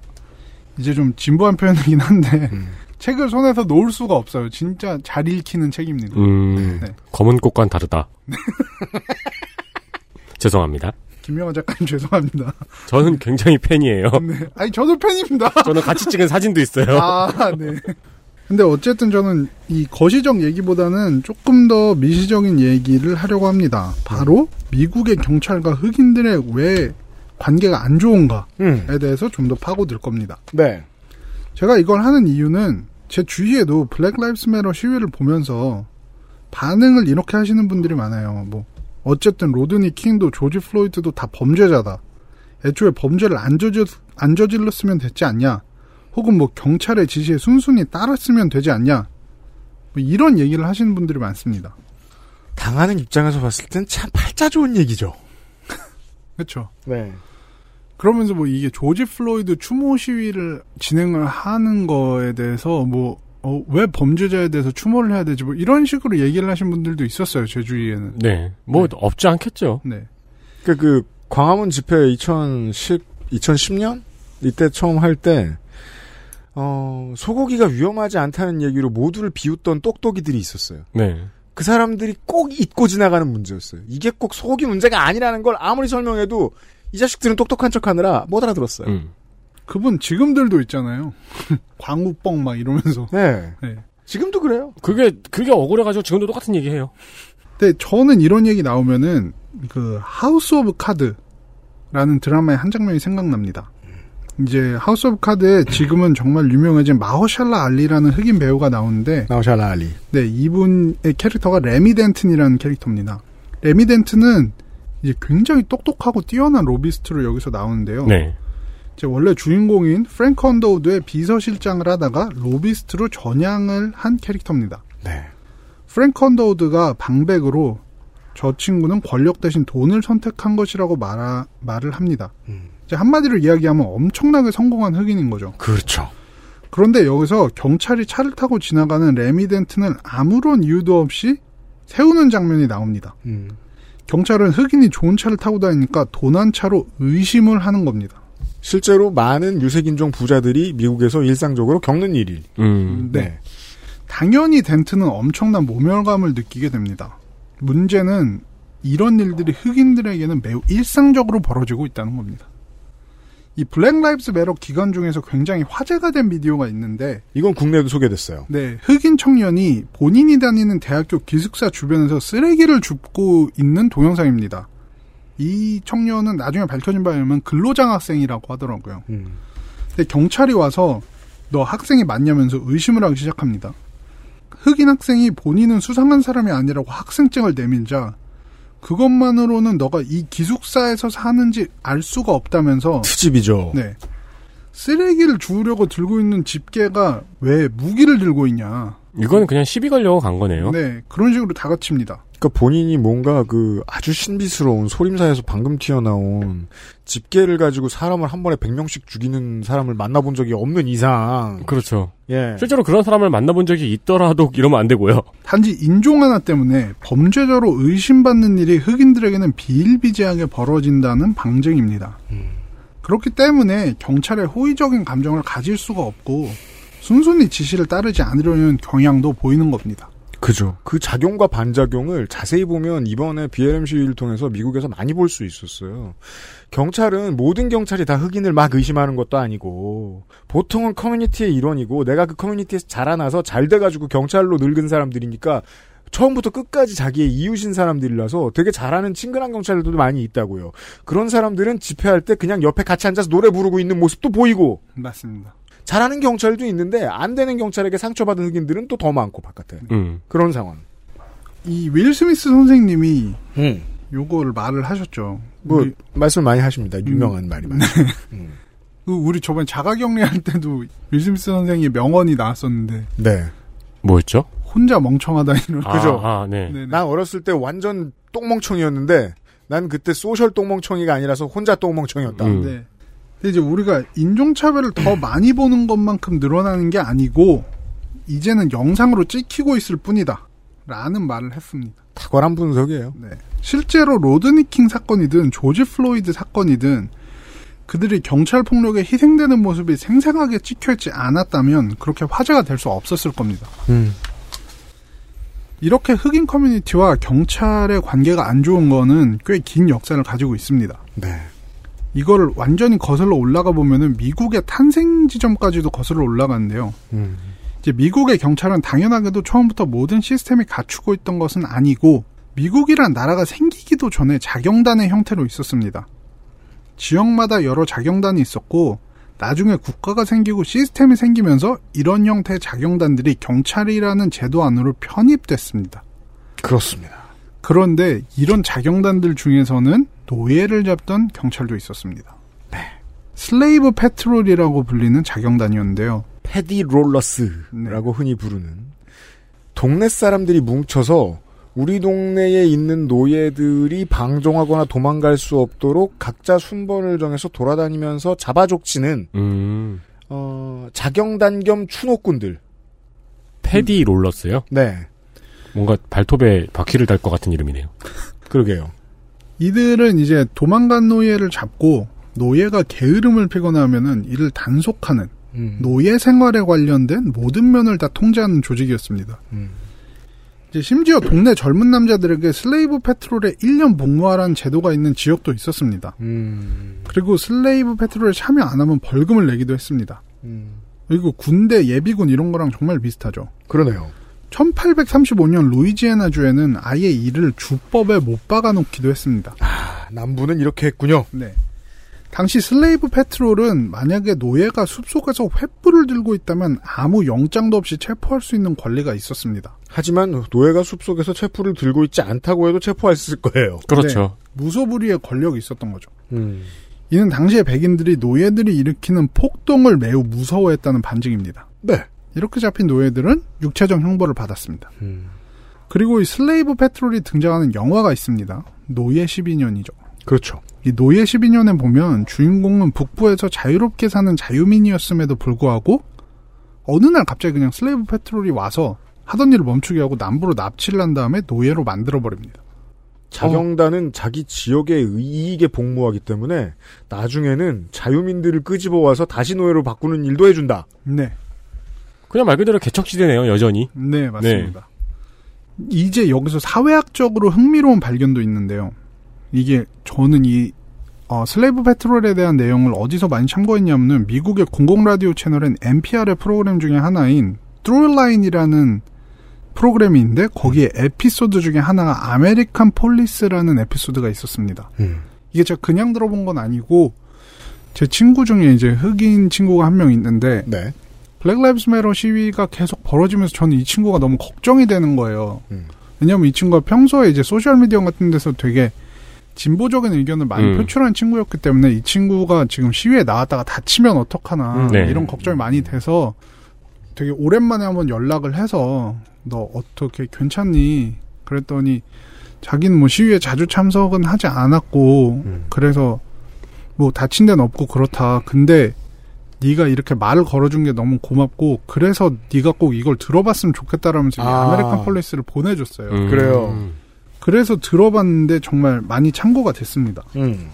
S8: 이제 좀 진부한 표현이긴 한데
S2: 음.
S8: 책을 손에서 놓을 수가 없어요. 진짜 잘 읽히는 책입니다.
S3: 음,
S8: 네.
S3: 검은 꽃과는 다르다. 죄송합니다.
S8: 김영하 작가님 죄송합니다.
S3: 저는 굉장히 팬이에요.
S8: 네. 아니 저도 팬입니다.
S3: 저는 같이 찍은 사진도 있어요.
S8: 아, 네. 근데 어쨌든 저는 이 거시적 얘기보다는 조금 더 미시적인 얘기를 하려고 합니다. 바로 미국의 경찰과 흑인들의 왜 관계가 안 좋은가에
S2: 음.
S8: 대해서 좀 더 파고들 겁니다.
S2: 네.
S8: 제가 이걸 하는 이유는 제 주위에도 Black Lives Matter 시위를 보면서 반응을 이렇게 하시는 분들이 많아요. 뭐 어쨌든 로드니 킹도 조지 플로이드도 다 범죄자다. 애초에 범죄를 안, 저질, 안 저질렀으면 됐지 않냐. 혹은 뭐 경찰의 지시에 순순히 따랐으면 되지 않냐. 뭐 이런 얘기를 하시는 분들이 많습니다.
S2: 당하는 입장에서 봤을 땐 참 팔자 좋은 얘기죠.
S8: 그렇죠.
S2: 네.
S8: 그러면서 뭐 이게 조지 플로이드 추모 시위를 진행을 하는 거에 대해서 뭐, 어, 왜 범죄자에 대해서 추모를 해야 되지? 뭐 이런 식으로 얘기를 하신 분들도 있었어요, 제 주위에는.
S3: 네. 뭐 없지 않겠죠.
S8: 네.
S2: 그, 그, 광화문 집회 2010, 2010년? 이때 처음 할 때, 어, 소고기가 위험하지 않다는 얘기로 모두를 비웃던 똑똑이들이 있었어요.
S3: 네.
S2: 그 사람들이 꼭 잊고 지나가는 문제였어요. 이게 꼭 소고기 문제가 아니라는 걸 아무리 설명해도 이 자식들은 똑똑한 척하느라 못 알아들었어요.
S3: 음.
S8: 그분 지금들도 있잖아요. 광우뻥 막 이러면서.
S2: 네.
S8: 네.
S2: 지금도 그래요.
S3: 그게 그게 억울해가지고 지금도 똑같은 얘기해요.
S8: 근데 저는 이런 얘기 나오면은 그 House of Cards라는 드라마의 한 장면이 생각납니다. 이제 House of Cards에 지금은 정말 유명해진 마허샬라 알리라는 흑인 배우가 나오는데
S2: 마허샬라 알리.
S8: 네, 이분의 캐릭터가 레미 덴튼이라는 캐릭터입니다. 레미 덴튼은 이제 굉장히 똑똑하고 뛰어난 로비스트로 여기서 나오는데요.
S3: 네.
S8: 이제 원래 주인공인 프랭크 언더우드의 비서실장을 하다가 로비스트로 전향을 한 캐릭터입니다.
S2: 네.
S8: 프랭크 언더우드가 방백으로 저 친구는 권력 대신 돈을 선택한 것이라고 말하, 말을 합니다.
S2: 음.
S8: 이제 한마디로 이야기하면 엄청나게 성공한 흑인인 거죠.
S2: 그렇죠.
S8: 그런데 여기서 경찰이 차를 타고 지나가는 레미 덴튼을 아무런 이유도 없이 세우는 장면이 나옵니다.
S2: 음.
S8: 경찰은 흑인이 좋은 차를 타고 다니니까 도난 차로 의심을 하는 겁니다.
S2: 실제로 많은 유색인종 부자들이 미국에서 일상적으로 겪는 일이.
S3: 음.
S8: 네. 당연히 덴튼은 엄청난 모멸감을 느끼게 됩니다. 문제는 이런 일들이 흑인들에게는 매우 일상적으로 벌어지고 있다는 겁니다. 이 Black Lives Matter 기간 중에서 굉장히 화제가 된 비디오가 있는데
S2: 이건 국내에도 소개됐어요.
S8: 네, 흑인 청년이 본인이 다니는 대학교 기숙사 주변에서 쓰레기를 줍고 있는 동영상입니다. 이 청년은 나중에 밝혀진 바에 의하면 근로장학생이라고 하더라고요.
S2: 음.
S8: 근데 경찰이 와서 너 학생이 맞냐면서 의심을 하기 시작합니다. 흑인 학생이 본인은 수상한 사람이 아니라고 학생증을 내밀자 그것만으로는 너가 이 기숙사에서 사는지 알 수가 없다면서
S2: 트집이죠.
S8: 네. 쓰레기를 주우려고 들고 있는 집게가 왜 무기를 들고 있냐.
S3: 이건 그냥 시비 걸려고 간 거네요.
S8: 네. 그런 식으로 다그칩니다.
S2: 그러니까 본인이 뭔가 그 아주 신비스러운 소림사에서 방금 튀어나온 집게를 가지고 사람을 한 번에 100명씩 죽이는 사람을 만나본 적이 없는 이상
S3: 그렇죠.
S2: 예.
S3: 실제로 그런 사람을 만나본 적이 있더라도 이러면 안 되고요.
S8: 단지 인종 하나 때문에 범죄자로 의심받는 일이 흑인들에게는 비일비재하게 벌어진다는 방증입니다. 그렇기 때문에 경찰에 호의적인 감정을 가질 수가 없고 순순히 지시를 따르지 않으려는 경향도 보이는 겁니다.
S2: 그죠. 그 작용과 반작용을 자세히 보면 이번에 BLM 시위를 통해서 미국에서 많이 볼 수 있었어요. 경찰은 모든 경찰이 다 흑인을 막 의심하는 것도 아니고 보통은 커뮤니티의 일원이고 내가 그 커뮤니티에서 자라나서 잘 돼가지고 경찰로 늙은 사람들이니까 처음부터 끝까지 자기의 이웃인 사람들이라서 되게 잘하는 친근한 경찰들도 많이 있다고요. 그런 사람들은 집회할 때 그냥 옆에 같이 앉아서 노래 부르고 있는 모습도 보이고
S8: 맞습니다.
S2: 잘하는 경찰도 있는데 안 되는 경찰에게 상처받은 흑인들은 또 더 많고 바깥에
S3: 음.
S2: 그런 상황.
S8: 이 윌 스미스 선생님이
S2: 음.
S8: 요거를 말을 하셨죠.
S2: 뭐
S8: 우리,
S2: 말씀을 많이 하십니다. 유명한 말이 많죠. 음.
S8: 그 우리 저번에 자가격리할 때도 윌 스미스 선생의 명언이 나왔었는데
S2: 네.
S3: 뭐였죠?
S8: 혼자 멍청하다 이런.
S2: 그죠.
S3: 아, 아, 네.
S8: 네네.
S2: 난 어렸을 때 완전 똥멍청이었는데 난 그때 social 똥멍청이가 아니라서 혼자 똥멍청이었다.
S3: 음.
S8: 네. 이제 우리가 인종차별을 더 많이 보는 것만큼 늘어나는 게 아니고 이제는 영상으로 찍히고 있을 뿐이다. 라는 말을 했습니다.
S2: 탁월한 분석이에요.
S8: 네. 실제로 로드니킹 사건이든 조지 플로이드 사건이든 그들이 경찰 폭력에 희생되는 모습이 생생하게 찍혀있지 않았다면 그렇게 화제가 될 수 없었을 겁니다.
S2: 음.
S8: 이렇게 흑인 커뮤니티와 경찰의 관계가 안 좋은 거는 꽤 긴 역사를 가지고 있습니다.
S2: 네.
S8: 이거를 완전히 거슬러 올라가 보면은 미국의 탄생 지점까지도 거슬러 올라가는데요.
S2: 음.
S8: 이제 미국의 경찰은 당연하게도 처음부터 모든 시스템이 갖추고 있던 것은 아니고 미국이란 나라가 생기기도 전에 자경단의 형태로 있었습니다. 지역마다 여러 자경단이 있었고 나중에 국가가 생기고 시스템이 생기면서 이런 형태의 자경단들이 경찰이라는 제도 안으로 편입됐습니다.
S2: 그렇습니다.
S8: 그런데 이런 자경단들 중에서는 노예를 잡던 경찰도 있었습니다. slave patrol이라고 불리는 자경단이었는데요.
S2: paddy rollers라고 흔히 부르는 동네 사람들이 뭉쳐서 우리 동네에 있는 노예들이 방종하거나 도망갈 수 없도록 각자 순번을 정해서 돌아다니면서 잡아족치는
S3: 음.
S2: 어, 자경단 겸 추노꾼들.
S3: paddy rollers요?
S2: 네,
S3: 뭔가 발톱에 바퀴를 달 것 같은 이름이네요.
S2: 그러게요.
S8: 이들은 이제 도망간 노예를 잡고 노예가 게으름을 피거나 하면은 이를 단속하는
S2: 음.
S8: 노예 생활에 관련된 모든 면을 다 통제하는 조직이었습니다.
S2: 음.
S8: 이제 심지어 동네 젊은 남자들에게 slave patrol에 1년 복무하라는 제도가 있는 지역도 있었습니다.
S2: 음,
S8: 그리고 slave patrol에 참여 안 하면 벌금을 내기도 했습니다.
S2: 음,
S8: 그리고 군대 예비군 이런 거랑 정말 비슷하죠.
S2: 그러네요.
S8: 1835년 루이지애나주에는 아예 이를 주법에 못 박아놓기도 했습니다.
S2: 아, 남부는 이렇게 했군요.
S8: 네. 당시 슬레이브 패트롤은 만약에 노예가 숲속에서 횃불을 들고 있다면 아무 영장도 없이 체포할 수 있는 권리가 있었습니다.
S2: 하지만 노예가 숲속에서 체포를 들고 있지 않다고 해도 체포했을 거예요.
S3: 그렇죠.
S8: 무소불위의 권력이 있었던 거죠.
S2: 음,
S8: 이는 당시의 백인들이 노예들이 일으키는 폭동을 매우 무서워했다는 반증입니다.
S2: 네.
S8: 이렇게 잡힌 노예들은 육체적 형벌을 받았습니다.
S2: 음,
S8: 그리고 이 slave patrol이 등장하는 영화가 있습니다. 노예 12년이죠.
S2: 그렇죠.
S8: 이 노예 12년에 보면 주인공은 북부에서 자유롭게 사는 자유민이었음에도 불구하고 어느 날 갑자기 그냥 slave patrol이 와서 하던 일을 멈추게 하고 남부로 납치를 한 다음에 노예로 만들어 버립니다.
S2: 자경단은 자기 지역의 이익에 복무하기 때문에 나중에는 자유민들을 끄집어 와서 다시 노예로 바꾸는 일도 해준다.
S8: 네,
S3: 그냥 말 그대로 개척시대네요, 여전히.
S8: 네 맞습니다. 이제 여기서 사회학적으로 흥미로운 발견도 있는데요. 이게 저는 이 어, slave patrol에 대한 내용을 어디서 많이 참고했냐면은 미국의 공공 라디오 채널엔 NPR의 프로그램 중에 하나인 Throughline이라는 프로그램이 있는데 거기에 에피소드 중에 하나가 American Police라는 에피소드가 있었습니다.
S2: 음.
S8: 이게 제가 그냥 들어본 건 아니고 제 친구 중에 이제 흑인 친구가 한 명 있는데
S2: 네.
S8: Black Lives Matter 시위가 계속 벌어지면서 저는 이 친구가 너무 걱정이 되는 거예요.
S2: 음.
S8: 왜냐면 이 친구가 평소에 이제 소셜 미디어 같은 데서 되게 진보적인 의견을 많이
S3: 음.
S8: 표출한 친구였기 때문에 이 친구가 지금 시위에 나왔다가 다치면 어떡하나
S3: 음, 네.
S8: 이런 걱정이 많이 돼서 되게 오랜만에 한번 연락을 해서 너 어떻게 괜찮니? 그랬더니 자기는 뭐 시위에 자주 참석은 하지 않았고
S2: 음.
S8: 그래서 뭐 다친 데는 없고 그렇다. 근데 네가 이렇게 말을 걸어준 게 너무 고맙고 그래서 네가 꼭 이걸 들어봤으면 좋겠다라면서 이
S2: 아.
S8: American Police를 보내줬어요.
S3: 음.
S2: 그래요.
S8: 그래서 들어봤는데 정말 많이 참고가 됐습니다.
S2: 음.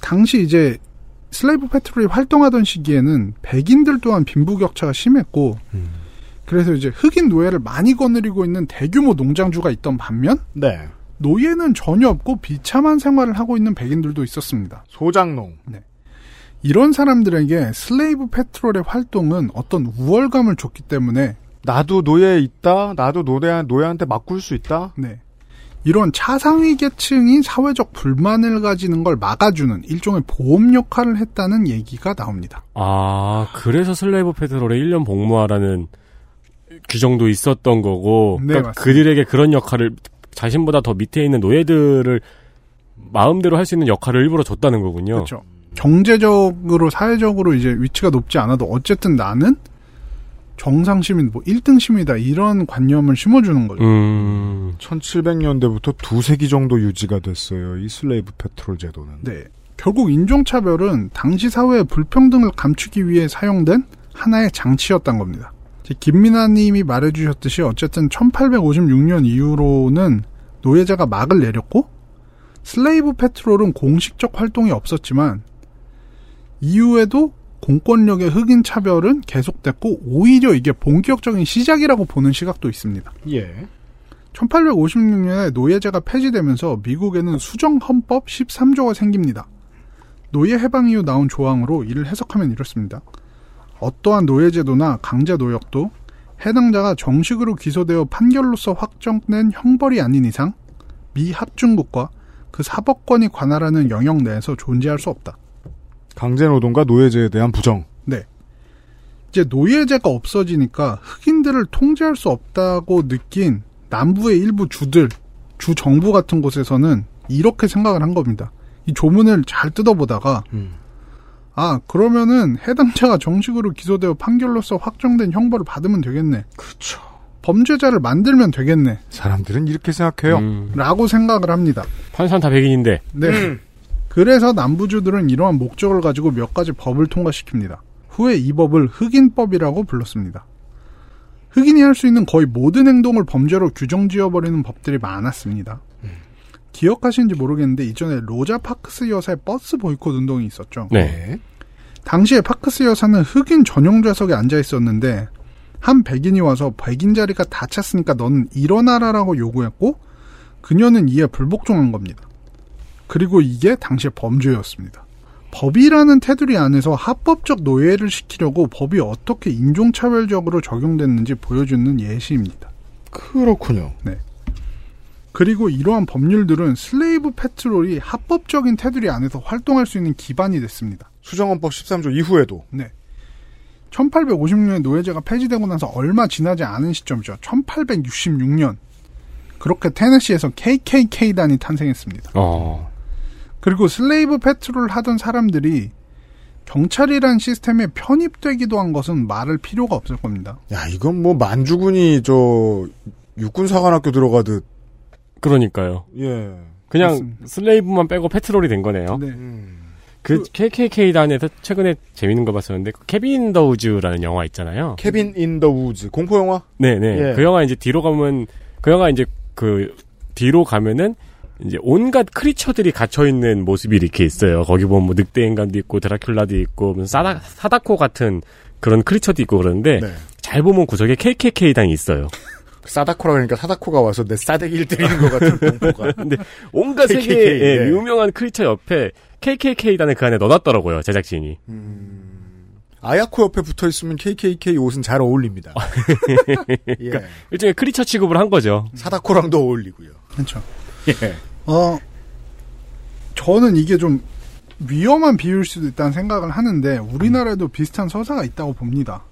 S8: 당시 이제 slave patrol이 활동하던 시기에는 백인들 또한 빈부격차가 심했고
S2: 음.
S8: 그래서 이제 흑인 노예를 많이 거느리고 있는 대규모 농장주가 있던 반면
S2: 네.
S8: 노예는 전혀 없고 비참한 생활을 하고 있는 백인들도 있었습니다.
S2: 소장농.
S8: 이런 사람들에게 슬레이브 패트롤의 활동은 어떤 우월감을 줬기 때문에
S2: 나도 노예에 있다. 나도 노예 노예한테 맞굴 수 있다.
S8: 네. 이런 차상위 계층이 사회적 불만을 가지는 걸 막아주는 일종의 보험 역할을 했다는 얘기가 나옵니다.
S3: 아, 그래서 slave patrol에 1년 복무하라는 규정도 있었던 거고,
S8: 네,
S3: 그러니까. 그들에게 그런 역할을 자신보다 더 밑에 있는 노예들을 마음대로 할 수 있는 역할을 일부러 줬다는 거군요.
S8: 그렇죠. 경제적으로 사회적으로 이제 위치가 높지 않아도 어쨌든 나는 정상 시민 뭐 1등 시민이다 이런 관념을 심어주는 거죠.
S3: 음,
S2: 1700년대부터 두 세기 정도 유지가 됐어요. 이 slave patrol 제도는.
S8: 네. 결국 인종차별은 당시 사회의 불평등을 감추기 위해 사용된 하나의 장치였던 겁니다. 김민아 님이 말해주셨듯이 어쨌든 1856년 이후로는 노예제가 막을 내렸고 슬레이브 패트롤은 공식적 활동이 없었지만 이후에도 공권력의 흑인 차별은 계속됐고 오히려 이게 본격적인 시작이라고 보는 시각도 있습니다.
S2: 예.
S8: 1856년에 노예제가 폐지되면서 미국에는 수정 헌법 13조가 생깁니다. 노예 해방 이후 나온 조항으로 이를 해석하면 이렇습니다. 어떠한 노예제도나 강제 노역도 해당자가 정식으로 기소되어 판결로서 확정된 형벌이 아닌 이상 미 합중국과 그 사법권이 관할하는 영역 내에서 존재할 수 없다.
S2: 강제노동과 노예제에 대한 부정.
S8: 이제 노예제가 없어지니까 흑인들을 통제할 수 없다고 느낀 남부의 일부 주들, 주 정부 같은 곳에서는 이렇게 생각을 한 겁니다. 이 조문을 잘 뜯어보다가
S2: 음.
S8: 아 그러면은 해당자가 정식으로 기소되어 판결로서 확정된 형벌을 받으면 되겠네.
S2: 그렇죠.
S8: 범죄자를 만들면 되겠네.
S2: 사람들은 이렇게 생각해요.
S3: 음,
S8: 라고 생각을 합니다.
S3: 판사는 다 백인인데,
S8: 네. 그래서 남부주들은 이러한 목적을 가지고 몇 가지 법을 통과시킵니다. 후에 이 법을 흑인법이라고 불렀습니다. 흑인이 할 수 있는 거의 모든 행동을 범죄로 규정 지어버리는 법들이 많았습니다. 기억하시는지 모르겠는데 이전에 로자 파크스 여사의 버스 보이콧 운동이 있었죠.
S3: 네.
S8: 당시에 파크스 여사는 흑인 전용 좌석에 앉아 있었는데 한 백인이 와서 백인 자리가 다 찼으니까 너는 일어나라라고 요구했고 그녀는 이에 불복종한 겁니다. 그리고 이게 당시의 범죄였습니다. 법이라는 테두리 안에서 합법적 노예를 시키려고 법이 어떻게 인종차별적으로 적용됐는지 보여주는 예시입니다.
S2: 그렇군요.
S8: 그리고 이러한 법률들은 slave patrol이 합법적인 테두리 안에서 활동할 수 있는 기반이 됐습니다.
S2: 수정헌법 13조 이후에도
S8: 1856년에 노예제가 폐지되고 나서 얼마 지나지 않은 시점이죠. 1866년. 그렇게 테네시에서 KKK단이 탄생했습니다.
S3: 어.
S8: 그리고 slave patrol을 하던 사람들이 경찰이란 시스템에 편입되기도 한 것은 말할 필요가 없을 겁니다.
S2: 야 이건 뭐 만주군이 저 육군사관학교 들어가듯
S3: 그러니까요.
S2: 예.
S3: 그냥
S8: 그렇습니다.
S3: slave만 빼고 patrol이 된 거네요.
S8: 네.
S2: 음.
S3: 그, KKK단에서 최근에 재밌는 거 봤었는데 그 Cabin the Woods라는 영화 있잖아요.
S2: Cabin in the Woods 공포 영화?
S3: 네 네.
S2: 예.
S3: 그 영화 이제 뒤로 가면 그 영화 이제 그 뒤로 가면은 이제 온갖 creature들이 갇혀 있는 모습이 이렇게 있어요. 거기 보면 뭐 늑대 인간도 있고 드라큘라도 있고 사다 사다코 같은 그런 크리처도 있고 그러는데
S2: 네.
S3: 잘 보면 구석에 KKK단이 있어요.
S2: 사다코라 그러니까 사다코가 와서 내 싸대기를 때리는 것 같은 공포가.
S3: 근데 온갖
S2: KKK,
S3: 세계의 예,
S2: 네.
S3: 유명한 크리처 옆에 KKK단을 그 안에 넣어놨더라고요 제작진이.
S2: 아야코 옆에 붙어 있으면 KKK 옷은 잘 어울립니다. 예.
S3: 일종의 크리처 취급을 한 거죠.
S2: 사다코랑도 어울리고요.
S8: 그렇죠.
S2: 예.
S8: 어, 저는 이게 좀 위험한 비유일 수도 있다는 생각을 하는데 우리나라에도 비슷한 서사가 있다고 봅니다.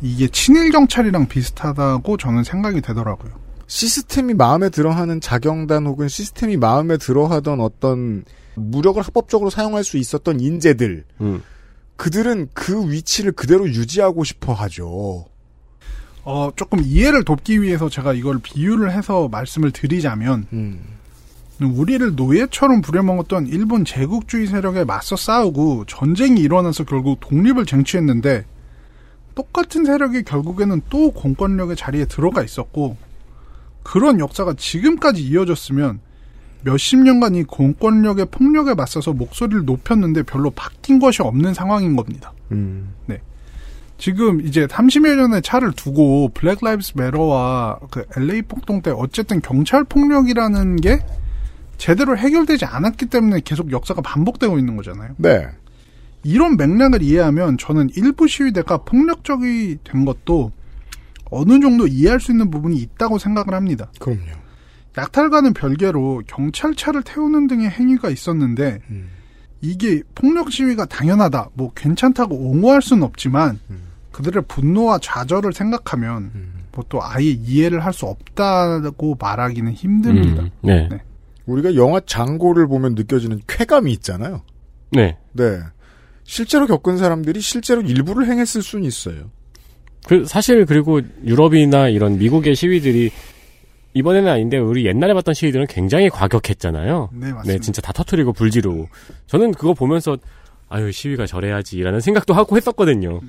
S8: 이게 친일 경찰이랑 비슷하다고 저는 생각이 되더라고요.
S2: 시스템이 마음에 들어하는 자경단 혹은 시스템이 마음에 들어하던 어떤 무력을 합법적으로 사용할 수 있었던 인재들
S3: 음.
S2: 그들은 그 위치를 그대로 유지하고 싶어 하죠.
S8: 어, 조금 이해를 돕기 위해서 제가 이걸 비유를 해서 말씀을 드리자면
S2: 음.
S8: 우리를 노예처럼 부려먹었던 일본 제국주의 세력에 맞서 싸우고 전쟁이 일어나서 결국 독립을 쟁취했는데 똑같은 세력이 결국에는 또 공권력의 자리에 들어가 있었고 그런 역사가 지금까지 이어졌으면 몇십 년간 이 공권력의 폭력에 맞서서 목소리를 높였는데 별로 바뀐 것이 없는 상황인 겁니다.
S2: 음.
S8: 지금 이제 30여 년의 차를 두고 Black Lives Matter와 그 LA 폭동 때 어쨌든 경찰 폭력이라는 게 제대로 해결되지 않았기 때문에 계속 역사가 반복되고 있는 거잖아요.
S2: 네.
S8: 이런 맥락을 이해하면 저는 일부 시위대가 폭력적이 된 것도 어느 정도 이해할 수 있는 부분이 있다고 생각을 합니다.
S2: 그럼요.
S8: 약탈과는 별개로 경찰차를 태우는 등의 행위가 있었는데
S2: 음.
S8: 이게 폭력 시위가 당연하다, 뭐 괜찮다고 옹호할 수는 없지만 그들의 분노와 좌절을 생각하면 뭐또 아예 이해를 할 수 없다고 말하기는 힘듭니다.
S3: 음, 네.
S8: 네.
S2: 우리가 영화 장고를 보면 느껴지는 쾌감이 있잖아요.
S3: 네.
S2: 네. 실제로 겪은 사람들이 실제로 일부를 행했을 수는 있어요.
S3: 그 사실 그리고 유럽이나 이런 미국의 시위들이 이번에는 아닌데 우리 옛날에 봤던 시위들은 굉장히 과격했잖아요.
S8: 네, 맞습니다.
S3: 네, 진짜 다 터트리고 불지르고. 저는 그거 보면서 아유 시위가 저래야지라는 생각도 하고 했었거든요.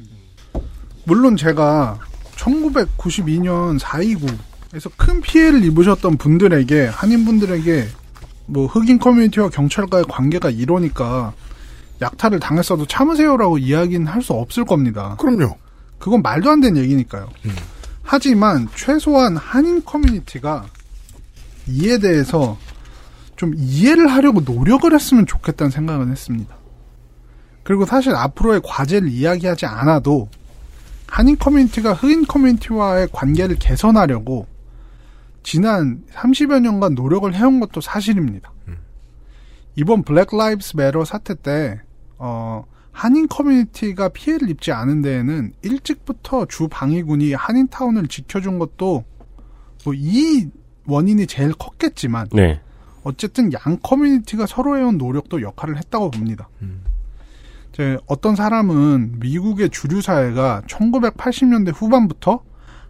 S8: 물론 제가 1992년 4.29에서 큰 피해를 입으셨던 분들에게 한인분들에게 뭐 흑인 커뮤니티와 경찰과의 관계가 이러니까 약탈을 당했어도 참으세요라고 이야기는 할 수 없을 겁니다.
S2: 그럼요.
S8: 그건 말도 안 되는 얘기니까요. 하지만 최소한 한인 커뮤니티가 이에 대해서 좀 이해를 하려고 노력을 했으면 좋겠다는 생각은 했습니다. 그리고 사실 앞으로의 과제를 이야기하지 않아도 한인 커뮤니티가 흑인 커뮤니티와의 관계를 개선하려고 지난 30여 년간 노력을 해온 것도 사실입니다. 이번 Black Lives Matter 사태 때 어, 한인 커뮤니티가 피해를 입지 않은 데에는 일찍부터 주 방위군이 한인타운을 지켜준 것도 뭐 이 원인이 제일 컸겠지만
S3: 네.
S8: 어쨌든 양 커뮤니티가 서로 해온 노력도 역할을 했다고 봅니다. 이제 어떤 사람은 미국의 주류 사회가 1980년대 후반부터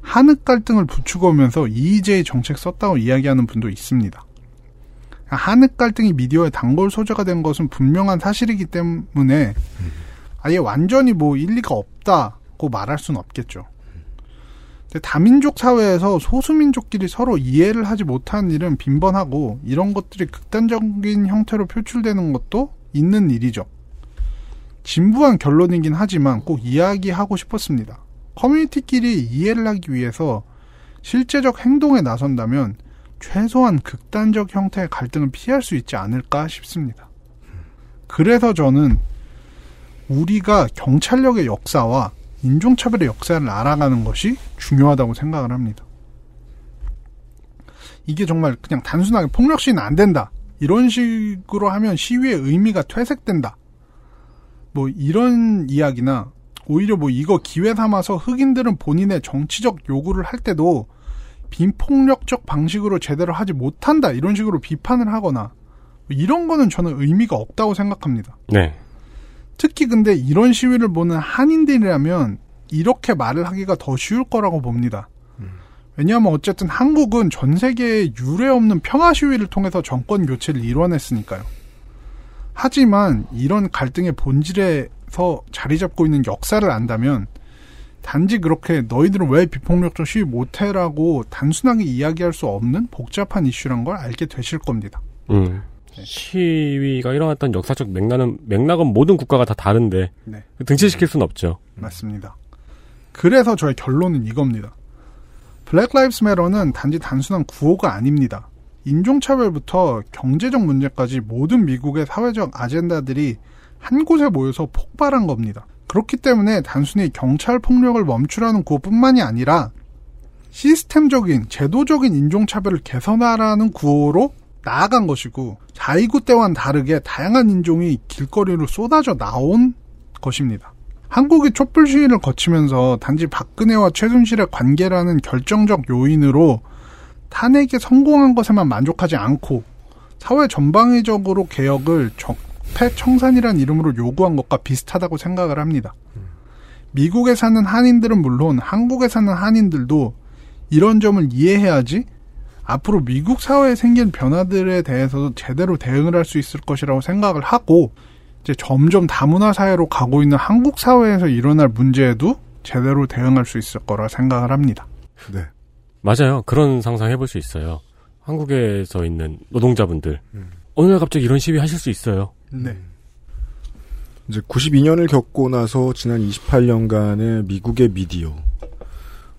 S8: 한흑 갈등을 부추고면서 EJ 정책 썼다고 이야기하는 분도 있습니다. 한흑 갈등이 미디어의 단골 소재가 된 것은 분명한 사실이기 때문에 아예 완전히 뭐 일리가 없다고 말할 수는 없겠죠. 근데 다민족 사회에서 소수민족끼리 서로 이해를 하지 못하는 일은 빈번하고 이런 것들이 극단적인 형태로 표출되는 것도 있는 일이죠. 진부한 결론이긴 하지만 꼭 이야기하고 싶었습니다. 커뮤니티끼리 이해를 하기 위해서 실제적 행동에 나선다면 최소한 극단적 형태의 갈등을 피할 수 있지 않을까 싶습니다. 그래서 저는 우리가 경찰력의 역사와 인종차별의 역사를 알아가는 것이 중요하다고 생각을 합니다. 이게 정말 그냥 단순하게 폭력 시위는 안 된다. 이런 식으로 하면 시위의 의미가 퇴색된다. 뭐 이런 이야기나 오히려 뭐 이거 기회 삼아서 흑인들은 본인의 정치적 요구를 할 때도 빈폭력적 방식으로 제대로 하지 못한다. 이런 식으로 비판을 하거나 뭐 이런 거는 저는 의미가 없다고 생각합니다.
S3: 네.
S8: 특히 근데 이런 시위를 보는 한인들이라면 이렇게 말을 하기가 더 쉬울 거라고 봅니다. 왜냐하면 어쨌든 한국은 전 세계에 유례 없는 평화 시위를 통해서 정권 교체를 이뤄냈으니까요. 하지만 이런 갈등의 본질에서 자리 잡고 있는 역사를 안다면 단지 그렇게 너희들은 왜 비폭력적 시위 못해라고 단순하게 이야기할 수 없는 복잡한 이슈란 걸 알게 되실 겁니다.
S3: 음. 시위가 일어났던 역사적 맥락은 맥락은 모든 국가가 다 다른데
S8: 네.
S3: 등치시킬 수는 없죠.
S8: 맞습니다. 그래서 저의 결론은 이겁니다. Black Lives Matter는 단지 단순한 구호가 아닙니다. 인종차별부터 경제적 문제까지 모든 미국의 사회적 아젠다들이 한 곳에 모여서 폭발한 겁니다. 그렇기 때문에 단순히 경찰 폭력을 멈추라는 구호뿐만이 아니라 시스템적인 제도적인 인종차별을 개선하라는 구호로 나아간 것이고 자이구 때와는 다르게 다양한 인종이 길거리로 쏟아져 나온 것입니다. 한국이 촛불 시위를 거치면서 단지 박근혜와 최순실의 관계라는 결정적 요인으로 탄핵에 성공한 것에만 만족하지 않고 사회 전방위적으로 개혁을 적 폐청산이라는 이름으로 요구한 것과 비슷하다고 생각을 합니다. 미국에 사는 한인들은 물론 한국에 사는 한인들도 이런 점을 이해해야지 앞으로 미국 사회에 생긴 변화들에 대해서도 제대로 대응을 할 수 있을 것이라고 생각을 하고 이제 점점 다문화 사회로 가고 있는 한국 사회에서 일어날 문제에도 제대로 대응할 수 있을 거라 생각을 합니다.
S2: 네.
S3: 맞아요. 그런 상상 해볼 수 있어요. 한국에서 있는 노동자분들 어느 날 갑자기 이런 시위 하실 수 있어요.
S8: 네.
S2: 이제 92년을 겪고 나서 지난 28년간의 미국의 미디어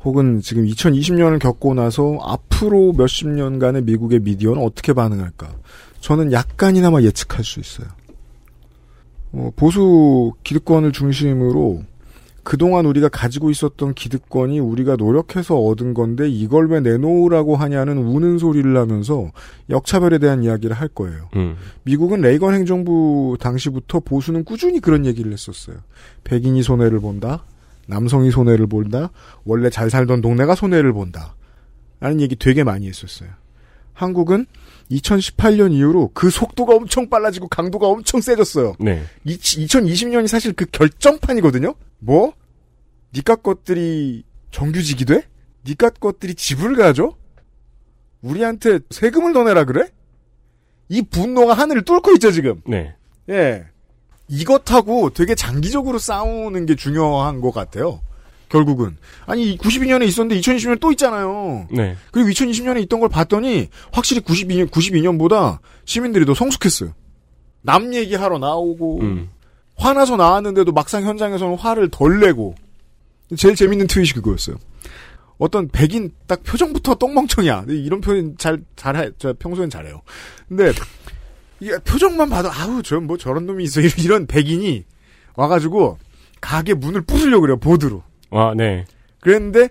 S2: 혹은 지금 2020년을 겪고 나서 앞으로 몇십 년간의 미국의 미디어는 어떻게 반응할까? 저는 약간이나마 예측할 수 있어요. 어, 보수 기득권을 중심으로 그동안 우리가 가지고 있었던 기득권이 우리가 노력해서 얻은 건데 이걸 왜 내놓으라고 하냐는 우는 소리를 하면서 역차별에 대한 이야기를 할 거예요.
S3: 음.
S2: 미국은 레이건 행정부 당시부터 보수는 꾸준히 그런 얘기를 했었어요. 백인이 손해를 본다. 남성이 손해를 본다. 원래 잘 살던 동네가 손해를 본다. 라는 얘기 되게 많이 했었어요. 한국은 2018년 이후로 그 속도가 엄청 빨라지고 강도가 엄청 세졌어요.
S3: 네.
S2: 2020년이 사실 그 결정판이거든요. 뭐? 니값 것들이 정규직이 돼? 니값 것들이 집을 가져? 우리한테 세금을 더 내라 그래? 이 분노가 하늘을 뚫고 있죠 지금.
S3: 네.
S2: 예. 이것하고 되게 장기적으로 싸우는 게 중요한 것 같아요. 결국은. 아니, 92년에 있었는데 2020년에 또 있잖아요.
S3: 네.
S2: 그리고 2020년에 있던 걸 봤더니 확실히 92년, 92년보다 시민들이 더 성숙했어요. 남 얘기하러 나오고,
S3: 음.
S2: 화나서 나왔는데도 막상 현장에서는 화를 덜 내고. 제일 재밌는 트윗이 그거였어요. 어떤 백인 딱 표정부터 똥멍청이야. 이런 표현 잘, 잘해, 저 평소엔 잘해요. 근데, 이게 표정만 봐도, 아우, 저 뭐 저런 놈이 있어. 이런 백인이 와가지고, 가게 문을 부수려고 그래요, 보드로.
S3: 아, 네.
S2: 그랬는데,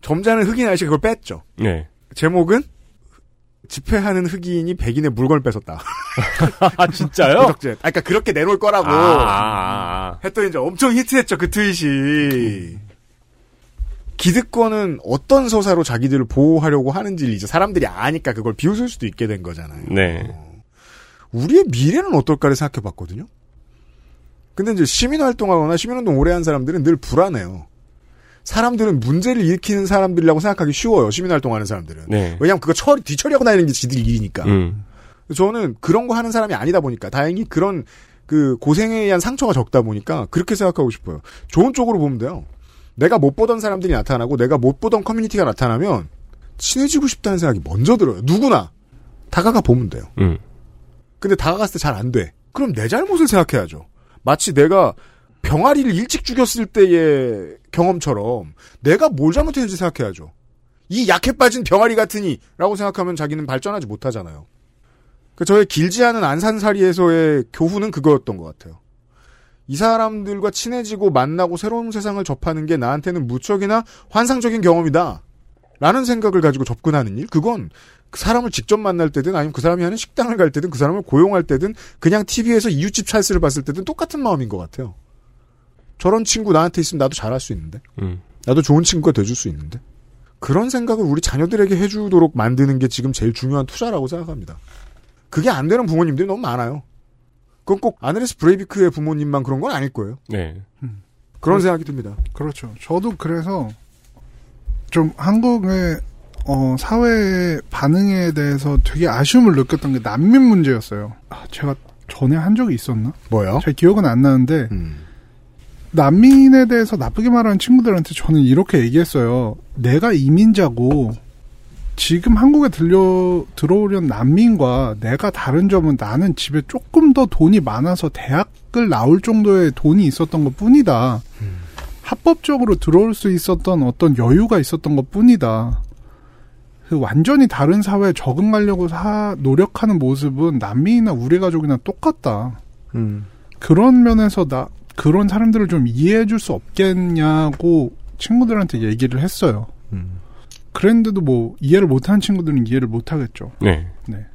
S2: 점잖은 흑인 아저씨가 그걸 뺐죠.
S3: 네.
S2: 제목은, 집회하는 흑인이 백인의 물건을 뺏었다.
S3: 아, 진짜요?
S2: 도적질. 아, 그러니까 그렇게 내놓을 거라고.
S3: 아, 아, 아.
S2: 했더니 이제 엄청 히트했죠, 그 트윗이. 기득권은 어떤 서사로 자기들을 보호하려고 하는지를 이제 사람들이 아니까 그걸 비웃을 수도 있게 된 거잖아요.
S3: 네.
S2: 우리의 미래는 어떨까를 생각해 봤거든요. 근데 이제 시민활동하거나 시민운동 오래 한 사람들은 늘 불안해요. 사람들은 문제를 일으키는 사람들이라고 생각하기 쉬워요. 시민활동하는 사람들은.
S3: 네.
S2: 왜냐하면 그거 처리, 뒤처리하고 다니는 게 지들 일이니까.
S3: 음.
S2: 저는 그런 거 하는 사람이 아니다 보니까 다행히 그런 그 고생에 의한 상처가 적다 보니까 그렇게 생각하고 싶어요. 좋은 쪽으로 보면 돼요. 내가 못 보던 사람들이 나타나고 내가 못 보던 커뮤니티가 나타나면 친해지고 싶다는 생각이 먼저 들어요. 누구나 다가가 보면 돼요.
S3: 음.
S2: 근데 다가갔을 때 잘 안 돼. 그럼 내 잘못을 생각해야죠. 마치 내가 병아리를 일찍 죽였을 때의 경험처럼 내가 뭘 잘못했는지 생각해야죠. 이 약해 빠진 병아리 같으니 라고 생각하면 자기는 발전하지 못하잖아요. 그 저의 길지 않은 안산살이에서의 교훈은 그거였던 것 같아요. 이 사람들과 친해지고 만나고 새로운 세상을 접하는 게 나한테는 무척이나 환상적인 경험이다. 라는 생각을 가지고 접근하는 일, 그건 그 사람을 직접 만날 때든 아니면 그 사람이 하는 식당을 갈 때든 그 사람을 고용할 때든 그냥 TV에서 이웃집 찰스를 봤을 때든 똑같은 마음인 것 같아요. 저런 친구 나한테 있으면 나도 잘할 수 있는데.
S9: 음.
S2: 나도 좋은 친구가 돼줄 수 있는데. 그런 생각을 우리 자녀들에게 해주도록 만드는 게 지금 제일 중요한 투자라고 생각합니다. 그게 안 되는 부모님들이 너무 많아요. 그건 꼭 아네레스 브레이비크의 부모님만 그런 건 아닐 거예요.
S9: 네.
S2: 그런 생각이 듭니다.
S8: 그렇죠. 저도 그래서 좀 한국의 어, 사회의 반응에 대해서 되게 아쉬움을 느꼈던 게 난민 문제였어요. 아, 제가 전에 한 적이 있었나?
S2: 뭐요?
S8: 잘 기억은 안 나는데
S2: 음.
S8: 난민에 대해서 나쁘게 말하는 친구들한테 저는 이렇게 얘기했어요. 내가 이민자고 지금 한국에 들려 들어오려는 난민과 내가 다른 점은 나는 집에 조금 더 돈이 많아서 대학을 나올 정도의 돈이 있었던 것 뿐이다. 합법적으로 들어올 수 있었던 어떤 여유가 있었던 것 뿐이다. 그 완전히 다른 사회에 적응하려고 사, 노력하는 모습은 난민이나 우리 가족이나 똑같다.
S2: 음.
S8: 그런 면에서 나 그런 사람들을 좀 이해해 줄 수 없겠냐고 친구들한테 얘기를 했어요.
S2: 음.
S8: 그랬는데도 뭐 이해를 못하는 친구들은 이해를 못 하겠죠.
S9: 네.
S8: 네.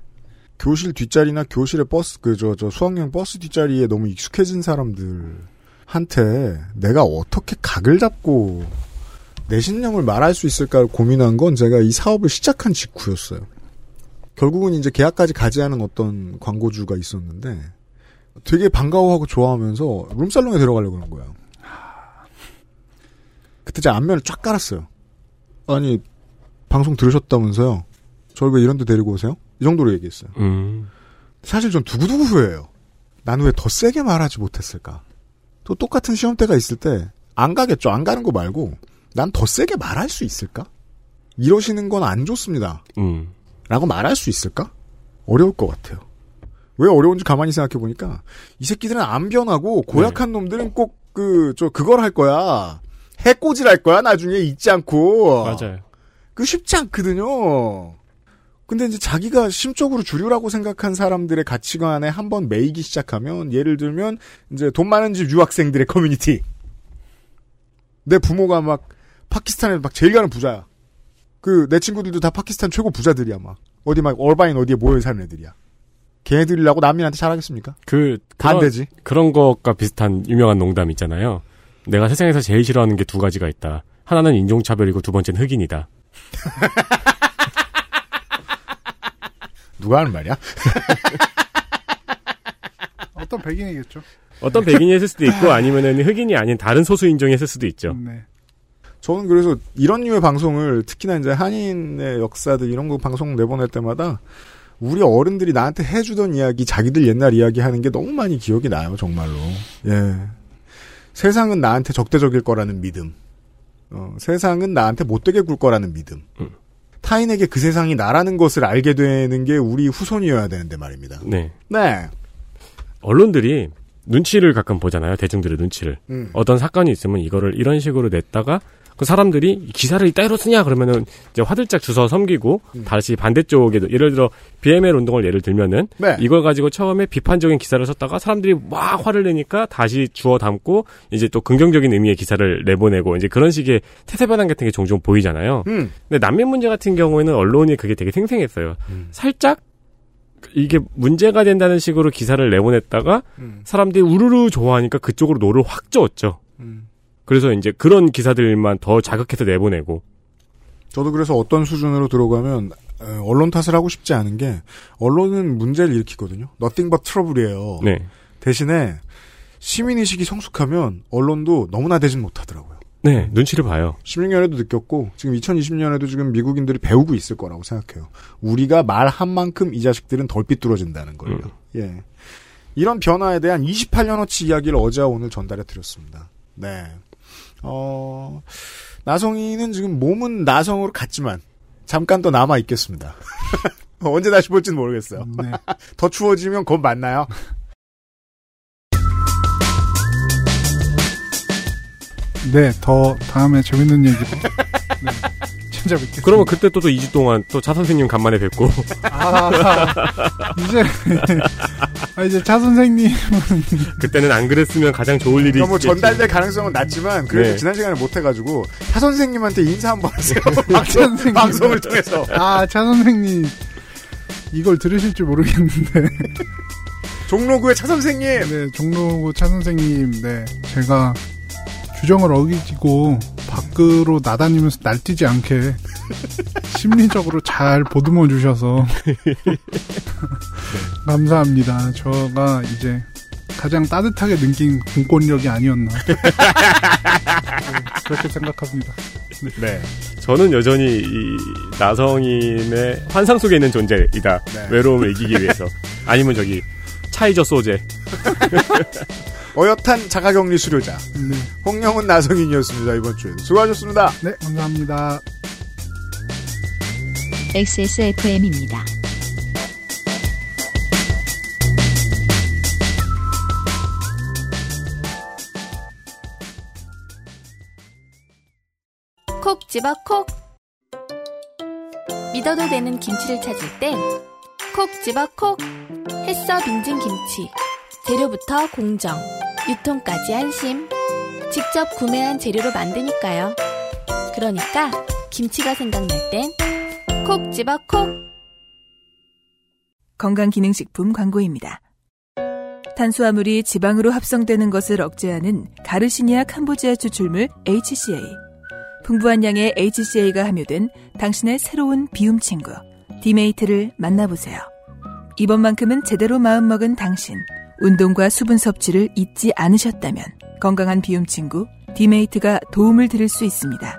S2: 교실 뒷자리나 교실의 버스 그저저 수학여행 버스 뒷자리에 너무 익숙해진 사람들한테 내가 어떻게 각을 잡고 내 신념을 말할 수 있을까를 고민한 건 제가 이 사업을 시작한 직후였어요. 결국은 이제 계약까지 가지 않은 어떤 광고주가 있었는데 되게 반가워하고 좋아하면서 룸살롱에 들어가려고 그런 거야. 그때 제가 안면을 쫙 깔았어요. 아니 방송 들으셨다면서요? 저를 왜 이런 데 데리고 오세요? 이 정도로 얘기했어요.
S9: 음.
S2: 사실 전 두고두고 후회해요. 난 왜 더 세게 말하지 못했을까? 또 똑같은 시험대가 있을 때 안 가겠죠. 안 가는 거 말고 난 더 세게 말할 수 있을까? 이러시는 건 안 좋습니다.
S9: 음.
S2: 라고 말할 수 있을까? 어려울 것 같아요. 왜 어려운지 가만히 생각해 보니까 이 새끼들은 안 변하고 고약한 놈들은 꼭 그 저 그걸 할 거야. 해꼬질 할 거야 나중에 잊지 않고.
S9: 맞아요.
S2: 그 쉽지 않거든요. 근데 이제 자기가 심적으로 주류라고 생각한 사람들의 가치관에 한번 매이기 시작하면 예를 들면 이제 돈 많은 집 유학생들의 커뮤니티. 내 부모가 막 파키스탄에 막 제일 가는 부자야. 그 내 친구들도 다 파키스탄 최고 부자들이야 막 어디 막 얼바인 어디에 모여 사는 애들이야. 걔네들이라고 난민한테 잘하겠습니까? 그안
S9: 그런,
S2: 되지.
S9: 그런 것과 비슷한 유명한 농담 있잖아요. 내가 세상에서 제일 싫어하는 게 두 가지가 있다. 하나는 인종차별이고 두 번째는 흑인이다.
S2: 누가 하는 말이야?
S8: 어떤 백인이겠죠.
S9: 어떤 백인이 했을 수도 있고 아니면은 흑인이 아닌 다른 소수 인종이 했을 수도 있죠.
S8: 네.
S2: 저는 그래서 이런 류의 방송을 특히나 이제 한인의 역사들 이런 거 방송 내보낼 때마다 우리 어른들이 나한테 해주던 이야기, 자기들 옛날 이야기 하는 게 너무 많이 기억이 나요, 정말로. 예. 세상은 나한테 적대적일 거라는 믿음. 어, 세상은 나한테 못되게 굴 거라는 믿음.
S9: 음.
S2: 타인에게 그 세상이 나라는 것을 알게 되는 게 우리 후손이어야 되는데 말입니다.
S9: 네.
S2: 네.
S9: 언론들이 눈치를 가끔 보잖아요. 대중들의 눈치를.
S2: 음.
S9: 어떤 사건이 있으면 이거를 이런 식으로 냈다가 그 사람들이 이 기사를 이따위로 쓰냐 그러면은 이제 화들짝 주워 섬기고
S2: 음.
S9: 다시 반대쪽에도 예를 들어 BML 운동을 예를 들면은
S2: 네.
S9: 이걸 가지고 처음에 비판적인 기사를 썼다가 사람들이 막 화를 내니까 다시 주워 담고 이제 또 긍정적인 의미의 기사를 내보내고 이제 그런 식의 태세 변환 같은 게 종종 보이잖아요.
S2: 음.
S9: 근데 난민 문제 같은 경우에는 언론이 그게 되게 생생했어요.
S2: 음.
S9: 살짝 이게 문제가 된다는 식으로 기사를 내보냈다가
S2: 음.
S9: 사람들이 우르르 좋아하니까 그쪽으로 노를 확 줬죠.
S2: 음.
S9: 그래서 이제 그런 기사들만 더 자극해서 내보내고.
S2: 저도 그래서 어떤 수준으로 들어가면 에, 언론 탓을 하고 싶지 않은 게 언론은 문제를 일으키거든요. nothing but trouble이에요.
S9: 네.
S2: 대신에 시민 의식이 성숙하면 언론도 너무나 되진 못하더라고요.
S9: 네, 눈치를 봐요.
S2: 16년에도 느꼈고 지금 2020년에도 지금 미국인들이 배우고 있을 거라고 생각해요. 우리가 말한 만큼 이 자식들은 덜 삐뚤어진다는 걸요.
S9: 음.
S2: 예. 이런 변화에 대한 28년어치 이야기를 어제와 오늘 전달해 드렸습니다. 네. 어, 나성이는 지금 몸은 나성으로 갔지만 잠깐 더 남아 있겠습니다. 언제 다시 볼지는 모르겠어요.
S8: 네.
S2: 더 추워지면 곧 만나요.
S8: 네, 더 다음에 재밌는 얘기로 네, 찾아뵙겠습니다.
S3: 그러면 그때 또, 또 2주 동안 또 차 선생님 간만에 뵙고.
S8: 아, 이제 아, 이제 차 선생님
S3: 그때는 안 그랬으면 가장 좋을 일이
S2: 그러니까 뭐
S3: 있겠지.
S2: 전달될 가능성은 낮지만 그래도
S3: 네.
S2: 지난 시간에 못해가지고 차 선생님한테 인사 한번 하세요.
S8: 선생님.
S2: 방송을 통해서.
S8: 아, 차 선생님 이걸 들으실지 모르겠는데
S2: 종로구의 차 선생님.
S8: 네, 종로구 차 선생님 네, 제가 규정을 어기고 밖으로 나다니면서 날뛰지 않게 심리적으로 잘 보듬어 주셔서 감사합니다. 저가 이제 가장 따뜻하게 느낀 공권력이 아니었나 네, 그렇게 생각합니다.
S2: 네.
S3: 저는 여전히 이 나성인의 환상 속에 있는 존재이다.
S2: 네.
S3: 외로움을 이기기 위해서. 아니면 저기 차이저 소재.
S2: 어엿한 자가격리 수료자.
S8: 네,
S2: 홍영은 나성인이었습니다. 이번 주에도. 수고하셨습니다.
S8: 네 감사합니다.
S1: XSFM입니다.
S10: 콕 집어 콕 믿어도 되는 김치를 찾을 땐 콕 집어 콕 햇서 빙진 김치 재료부터 공정 유통까지 안심 직접 구매한 재료로 만드니까요 그러니까 김치가 생각날 땐 콕 집어 콕
S6: 건강기능식품 광고입니다. 탄수화물이 지방으로 합성되는 것을 억제하는 가르시니아 캄보지아 추출물 HCA. 풍부한 양의 HCA가 함유된 당신의 새로운 비움 친구 디메이트를 만나보세요. 이번만큼은 제대로 마음먹은 당신 운동과 수분 섭취를 잊지 않으셨다면 건강한 비움 친구 디메이트가 도움을 드릴 수 있습니다.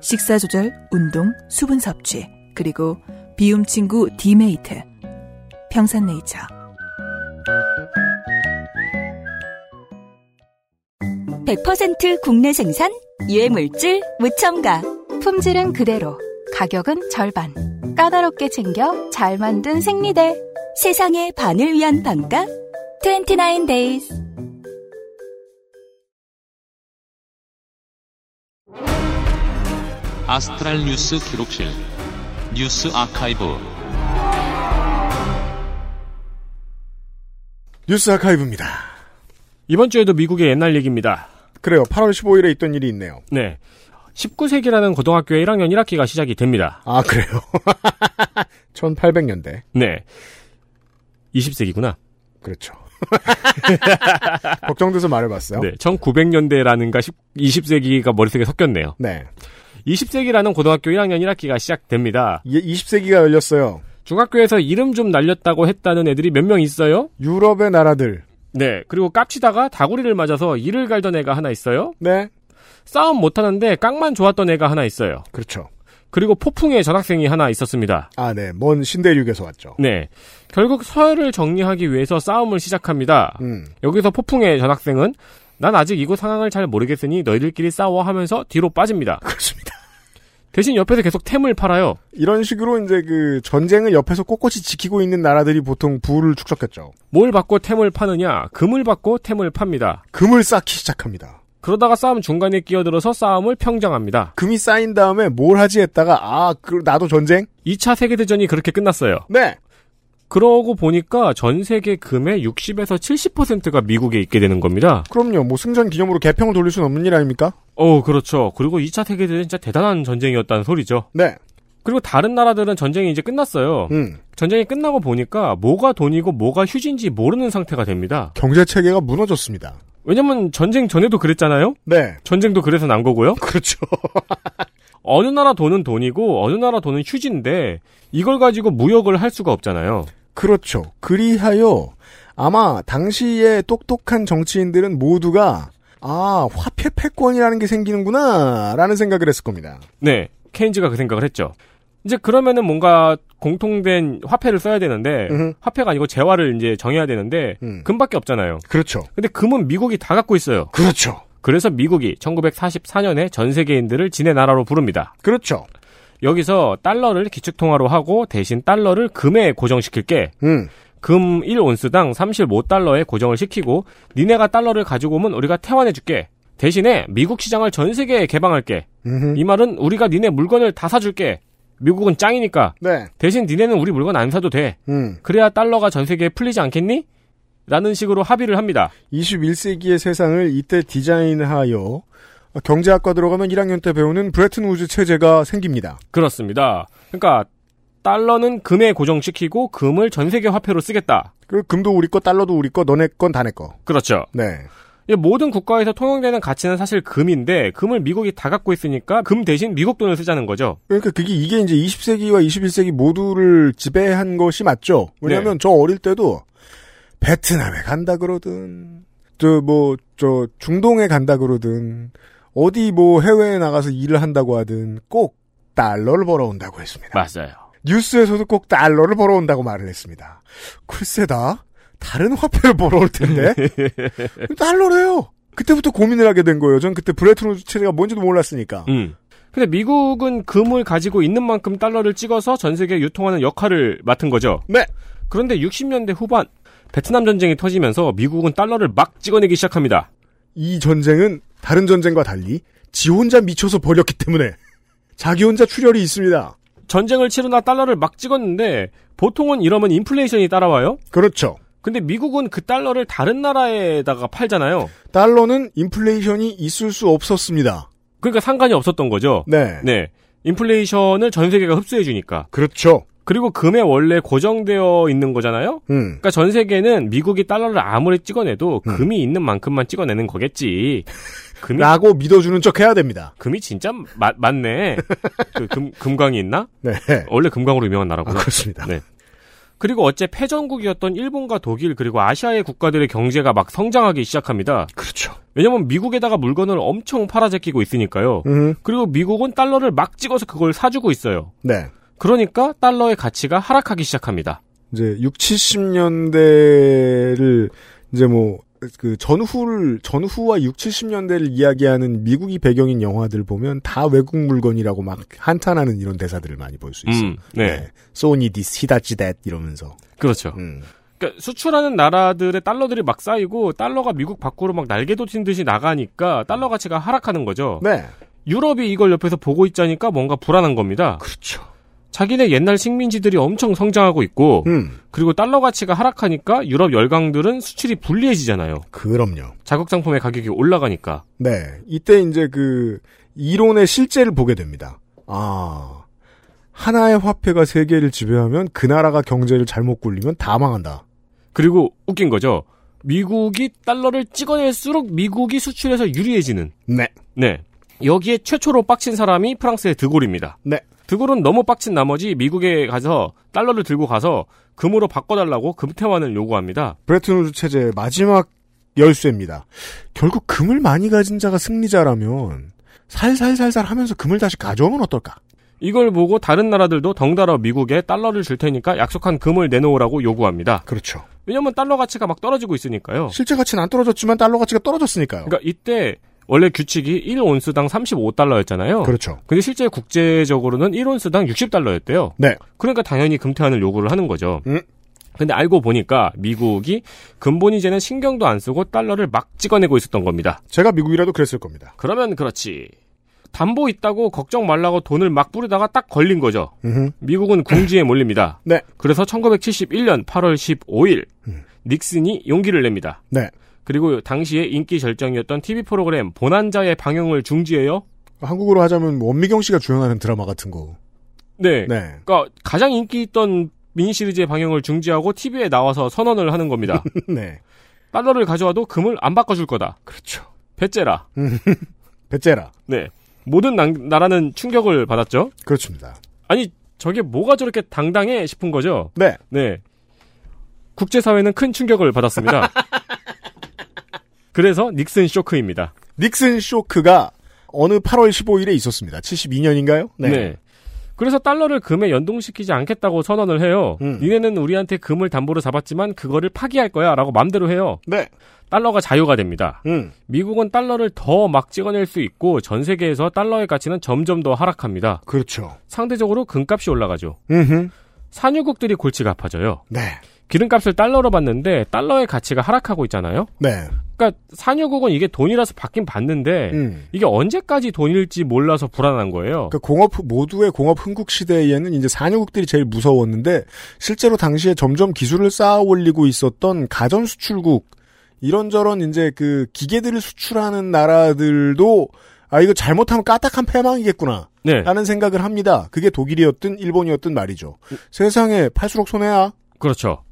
S6: 식사 조절, 운동, 수분 섭취 그리고 비움 친구 디메이트 평산네이처
S7: 100% 국내 생산, 유해물질 무첨가.
S10: 품질은 그대로 가격은 절반 까다롭게 챙겨 잘 만든 생리대
S7: 세상의 반을 위한 반가. 29 days.
S11: 아스트랄 뉴스 기록실 뉴스 아카이브
S2: 뉴스 아카이브입니다.
S3: 이번 주에도 미국의 옛날 얘기입니다.
S2: 그래요. 8월 15일에 있던 일이 있네요.
S3: 네. 19세기라는 고등학교의 1학년 1학기가 시작이 됩니다.
S2: 아, 그래요. 1800년대.
S3: 네. 20세기구나.
S2: 그렇죠. 걱정돼서 말해봤어요.
S3: 네. 1900년대라는가 20세기가 머릿속에 섞였네요.
S2: 네.
S3: 20세기라는 고등학교 1학년 1학기가 시작됩니다.
S2: 이게 20세기가 열렸어요.
S3: 중학교에서 이름 좀 날렸다고 했다는 애들이 몇 명 있어요?
S2: 유럽의 나라들.
S3: 네. 그리고 깝치다가 다구리를 맞아서 이를 갈던 애가 하나 있어요.
S2: 네.
S3: 싸움 못하는데 깡만 좋았던 애가 하나 있어요.
S2: 그렇죠.
S3: 그리고 포풍의 전학생이 하나 있었습니다.
S2: 아, 네. 먼 신대륙에서 왔죠.
S3: 네. 결국 서열을 정리하기 위해서 싸움을 시작합니다.
S2: 음.
S3: 여기서 포풍의 전학생은 난 아직 이곳 상황을 잘 모르겠으니 너희들끼리 싸워 하면서 뒤로 빠집니다.
S2: 그렇습니다.
S3: 대신 옆에서 계속 템을 팔아요.
S2: 이런 식으로 이제 그 전쟁을 옆에서 꼿꼿이 지키고 있는 나라들이 보통 부를 축적했죠.
S3: 뭘 받고 템을 파느냐? 금을 받고 템을 팝니다.
S2: 금을 쌓기 시작합니다.
S3: 그러다가 싸움 중간에 끼어들어서 싸움을 평정합니다.
S2: 금이 쌓인 다음에 뭘 하지 했다가 아, 그 나도 전쟁?
S3: 2차 세계 대전이 그렇게 끝났어요.
S2: 네.
S3: 그러고 보니까 전 세계 금의 60에서 70%가 미국에 있게 되는 겁니다.
S2: 그럼요. 뭐 승전 기념으로 개평을 돌릴 수는 없는 일 아닙니까?
S3: 어, 그렇죠. 그리고 2차 세계 대전 진짜 대단한 전쟁이었다는 소리죠.
S2: 네.
S3: 그리고 다른 나라들은 전쟁이 이제 끝났어요.
S2: 음.
S3: 전쟁이 끝나고 보니까 뭐가 돈이고 뭐가 휴지인지 모르는 상태가 됩니다.
S2: 경제 체계가 무너졌습니다.
S3: 왜냐면 전쟁 전에도 그랬잖아요?
S2: 네.
S3: 전쟁도 그래서 난 거고요.
S2: 그렇죠.
S3: 어느 나라 돈은 돈이고 어느 나라 돈은 휴지인데 이걸 가지고 무역을 할 수가 없잖아요.
S2: 그렇죠. 그리하여 아마 당시에 똑똑한 정치인들은 모두가 아, 화폐 패권이라는 게 생기는구나, 라는 생각을 했을 겁니다.
S3: 네. 케인즈가 그 생각을 했죠. 이제 그러면은 뭔가 공통된 화폐를 써야 되는데
S2: 음흠.
S3: 화폐가 아니고 재화를 이제 정해야 되는데
S2: 음.
S3: 금밖에 없잖아요.
S2: 그렇죠.
S3: 근데 금은 미국이 다 갖고 있어요.
S2: 그렇죠.
S3: 그래서 미국이 1944년에 전 세계인들을 지네 나라로 부릅니다.
S2: 그렇죠.
S3: 여기서 달러를 기축통화로 하고 대신 달러를 금에 고정시킬게.
S2: 음.
S3: 금 1온스당 35달러에 고정을 시키고 니네가 달러를 가지고 오면 우리가 태환해줄게. 대신에 미국 시장을 전 세계에 개방할게.
S2: 음흠.
S3: 이 말은 우리가 니네 물건을 다 사줄게. 미국은 짱이니까.
S2: 네.
S3: 대신 니네는 우리 물건 안 사도 돼.
S2: 음.
S3: 그래야 달러가 전 세계에 풀리지 않겠니? 라는 식으로 합의를 합니다.
S2: 21세기의 세상을 이때 디자인하여 경제학과 들어가면 1학년 때 배우는 브레튼 우즈 체제가 생깁니다.
S3: 그렇습니다. 그러니까 달러는 금에 고정시키고 금을 전 세계 화폐로 쓰겠다.
S2: 그 금도 우리 거, 달러도 우리 거, 너네 건 다 내 거.
S3: 그렇죠.
S2: 네.
S3: 이 모든 국가에서 통용되는 가치는 사실 금인데 금을 미국이 다 갖고 있으니까 금 대신 미국 돈을 쓰자는 거죠.
S2: 그러니까 그게 이게 이제 20세기와 21세기 모두를 지배한 것이 맞죠. 왜냐하면
S3: 네.
S2: 저 어릴 때도 베트남에 간다 그러든 저 뭐 저 중동에 간다 그러든 어디 뭐 해외에 나가서 일을 한다고 하든 꼭 달러를 벌어온다고 했습니다.
S3: 맞아요.
S2: 뉴스에서도 꼭 달러를 벌어온다고 말을 했습니다. 글쎄다. 다른 화폐를 벌어올 텐데. 달러래요. 그때부터 고민을 하게 된 거예요. 전 그때 브레튼 우즈 체제가 뭔지도 몰랐으니까.
S3: 음. 근데 미국은 금을 가지고 있는 만큼 달러를 찍어서 전 세계에 유통하는 역할을 맡은 거죠.
S2: 네.
S3: 그런데 60년대 후반 베트남 전쟁이 터지면서 미국은 달러를 막 찍어내기 시작합니다.
S2: 이 전쟁은 다른 전쟁과 달리 지 혼자 미쳐서 벌였기 때문에 자기 혼자 출혈이 있습니다.
S3: 전쟁을 치르나 달러를 막 찍었는데 보통은 이러면 인플레이션이 따라와요.
S2: 그렇죠.
S3: 근데 미국은 그 달러를 다른 나라에다가 팔잖아요.
S2: 달러는 인플레이션이 있을 수 없었습니다.
S3: 그러니까 상관이 없었던 거죠.
S2: 네.
S3: 네. 인플레이션을 전 세계가 흡수해 주니까.
S2: 그렇죠.
S3: 그리고 금에 원래 고정되어 있는 거잖아요.
S2: 음.
S3: 그러니까 전 세계는 미국이 달러를 아무리 찍어내도 금이 있는 만큼만 찍어내는 거겠지. 금이
S2: 라고 믿어주는 척 해야 됩니다.
S3: 금이 진짜 마- 맞네. 그 금, 금광이 있나?
S2: 네.
S3: 원래 금광으로 유명한 나라구나.
S2: 아, 그렇습니다.
S3: 네. 그리고 어째 패전국이었던 일본과 독일 그리고 아시아의 국가들의 경제가 막 성장하기 시작합니다.
S2: 그렇죠.
S3: 왜냐면 미국에다가 물건을 엄청 팔아제끼고 있으니까요.
S2: 음.
S3: 그리고 미국은 달러를 막 찍어서 그걸 사주고 있어요.
S2: 네.
S3: 그러니까 달러의 가치가 하락하기 시작합니다.
S2: 이제 6, 70년대를 이제 뭐 그 전후를 전후와 6, 70년대를 이야기하는 미국이 배경인 영화들 보면 다 외국 물건이라고 막 한탄하는 이런 대사들을 많이 볼 수 있어요.
S3: 음, 네.
S2: 소니 this 히다치 that 이러면서.
S3: 그렇죠.
S2: 음.
S3: 그러니까 수출하는 나라들의 달러들이 막 쌓이고 달러가 미국 밖으로 막 날개 돋친 듯이 나가니까 달러 가치가 하락하는 거죠.
S2: 네.
S3: 유럽이 이걸 옆에서 보고 있자니까 뭔가 불안한 겁니다.
S2: 그렇죠.
S3: 자기네 옛날 식민지들이 엄청 성장하고 있고
S2: 음.
S3: 그리고 달러 가치가 하락하니까 유럽 열강들은 수출이 불리해지잖아요.
S2: 그럼요.
S3: 자국 상품의 가격이 올라가니까.
S2: 네. 이때 이제 그 이론의 실제를 보게 됩니다. 아. 하나의 화폐가 세계를 지배하면 그 나라가 경제를 잘못 굴리면 다 망한다.
S3: 그리고 웃긴 거죠. 미국이 달러를 찍어낼수록 미국이 수출에서 유리해지는.
S2: 네.
S3: 네. 여기에 최초로 빡친 사람이 프랑스의 드골입니다.
S2: 네.
S3: 드골은 너무 빡친 나머지 미국에 가서 달러를 들고 가서 금으로 바꿔달라고 금태환을 요구합니다.
S2: 브레튼 우즈 체제의 마지막 열쇠입니다. 결국 금을 많이 가진 자가 승리자라면 살살살살 하면서 금을 다시 가져오면 어떨까?
S3: 이걸 보고 다른 나라들도 덩달아 미국에 달러를 줄 테니까 약속한 금을 내놓으라고 요구합니다.
S2: 그렇죠.
S3: 왜냐면 달러 가치가 막 떨어지고 있으니까요.
S2: 실제 가치는 안 떨어졌지만 달러 가치가 떨어졌으니까요.
S3: 그러니까 이때 원래 규칙이 1온스당 35달러였잖아요.
S2: 그렇죠.
S3: 근데 실제 국제적으로는 1온스당 60달러였대요.
S2: 네.
S3: 그러니까 당연히 금태환을 요구를 하는 거죠.
S2: 음.
S3: 근데 알고 보니까 미국이 근본 이제는 신경도 안 쓰고 달러를 막 찍어내고 있었던 겁니다.
S2: 제가 미국이라도 그랬을 겁니다.
S3: 그러면 그렇지. 담보 있다고 걱정 말라고 돈을 막 뿌리다가 딱 걸린 거죠.
S2: 음흠.
S3: 미국은 궁지에 몰립니다.
S2: 네.
S3: 그래서 1971년 8월 15일 닉슨이 용기를 냅니다.
S2: 네.
S3: 그리고 당시에 인기 절정이었던 TV 프로그램 보난자의 방영을 중지해요.
S2: 한국어로 하자면 뭐 원미경 씨가 주연하는 드라마 같은 거.
S3: 네.
S2: 네.
S3: 그러니까 가장 인기 있던 미니 시리즈의 방영을 중지하고 TV에 나와서 선언을 하는 겁니다.
S2: 네.
S3: 달러를 가져와도 금을 안 바꿔줄 거다.
S2: 그렇죠.
S3: 배째라.
S2: 배째라.
S3: 네. 모든 나- 나라는 충격을 받았죠.
S2: 그렇습니다.
S3: 아니 저게 뭐가 저렇게 당당해 싶은 거죠.
S2: 네.
S3: 네. 국제사회는 큰 충격을 받았습니다. 그래서 닉슨 쇼크입니다.
S2: 닉슨 쇼크가 어느 8월 15일에 있었습니다. 72년인가요?
S3: 네. 그래서 달러를 금에 연동시키지 않겠다고 선언을 해요.
S2: 음.
S3: 니네는 우리한테 금을 담보로 잡았지만 그거를 파기할 거야 라고 맘대로 해요.
S2: 네.
S3: 달러가 자유가 됩니다.
S2: 음.
S3: 미국은 달러를 더 막 찍어낼 수 있고 전 세계에서 달러의 가치는 점점 더 하락합니다.
S2: 그렇죠.
S3: 상대적으로 금값이 올라가죠.
S2: 음흠.
S3: 산유국들이 골치가 아파져요.
S2: 네.
S3: 기름값을 달러로 받는데 달러의 가치가 하락하고 있잖아요.
S2: 네.
S3: 그러니까 산유국은 이게 돈이라서 받긴 받는데
S2: 음.
S3: 이게 언제까지 돈일지 몰라서 불안한 거예요.
S2: 그 공업 모두의 공업 흥국 시대에는 이제 산유국들이 제일 무서웠는데 실제로 당시에 점점 기술을 쌓아 올리고 있었던 가전 수출국 이런저런 이제 그 기계들을 수출하는 나라들도 아 이거 잘못하면 까딱한 패망이겠구나.
S3: 네.
S2: 라는 생각을 합니다. 그게 독일이었든 일본이었든 말이죠. 세상에 팔수록 손해야.
S3: 그렇죠.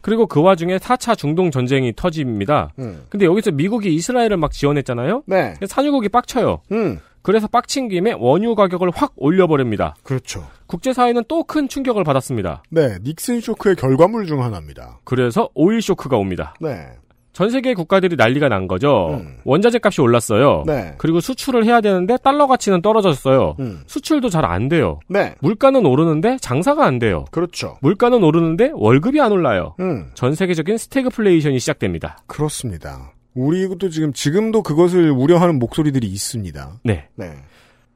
S3: 그리고 그 와중에 4차 중동 전쟁이 터집니다.
S2: 음.
S3: 근데 여기서 미국이 이스라엘을 막 지원했잖아요.
S2: 네.
S3: 산유국이 빡쳐요.
S2: 음.
S3: 그래서 빡친 김에 원유 가격을 확 올려버립니다.
S2: 그렇죠.
S3: 국제사회는 또 큰 충격을 받았습니다.
S2: 네, 닉슨 쇼크의 결과물 중 하나입니다.
S3: 그래서 오일 쇼크가 옵니다.
S2: 네.
S3: 전 세계 국가들이 난리가 난 거죠.
S2: 음.
S3: 원자재 값이 올랐어요.
S2: 네.
S3: 그리고 수출을 해야 되는데 달러 가치는 떨어졌어요.
S2: 음.
S3: 수출도 잘 안 돼요.
S2: 네.
S3: 물가는 오르는데 장사가 안 돼요.
S2: 그렇죠.
S3: 물가는 오르는데 월급이 안 올라요.
S2: 음.
S3: 전 세계적인 스태그플레이션이 시작됩니다.
S2: 그렇습니다. 우리도 지금 지금도 그것을 우려하는 목소리들이 있습니다.
S3: 네.
S2: 네.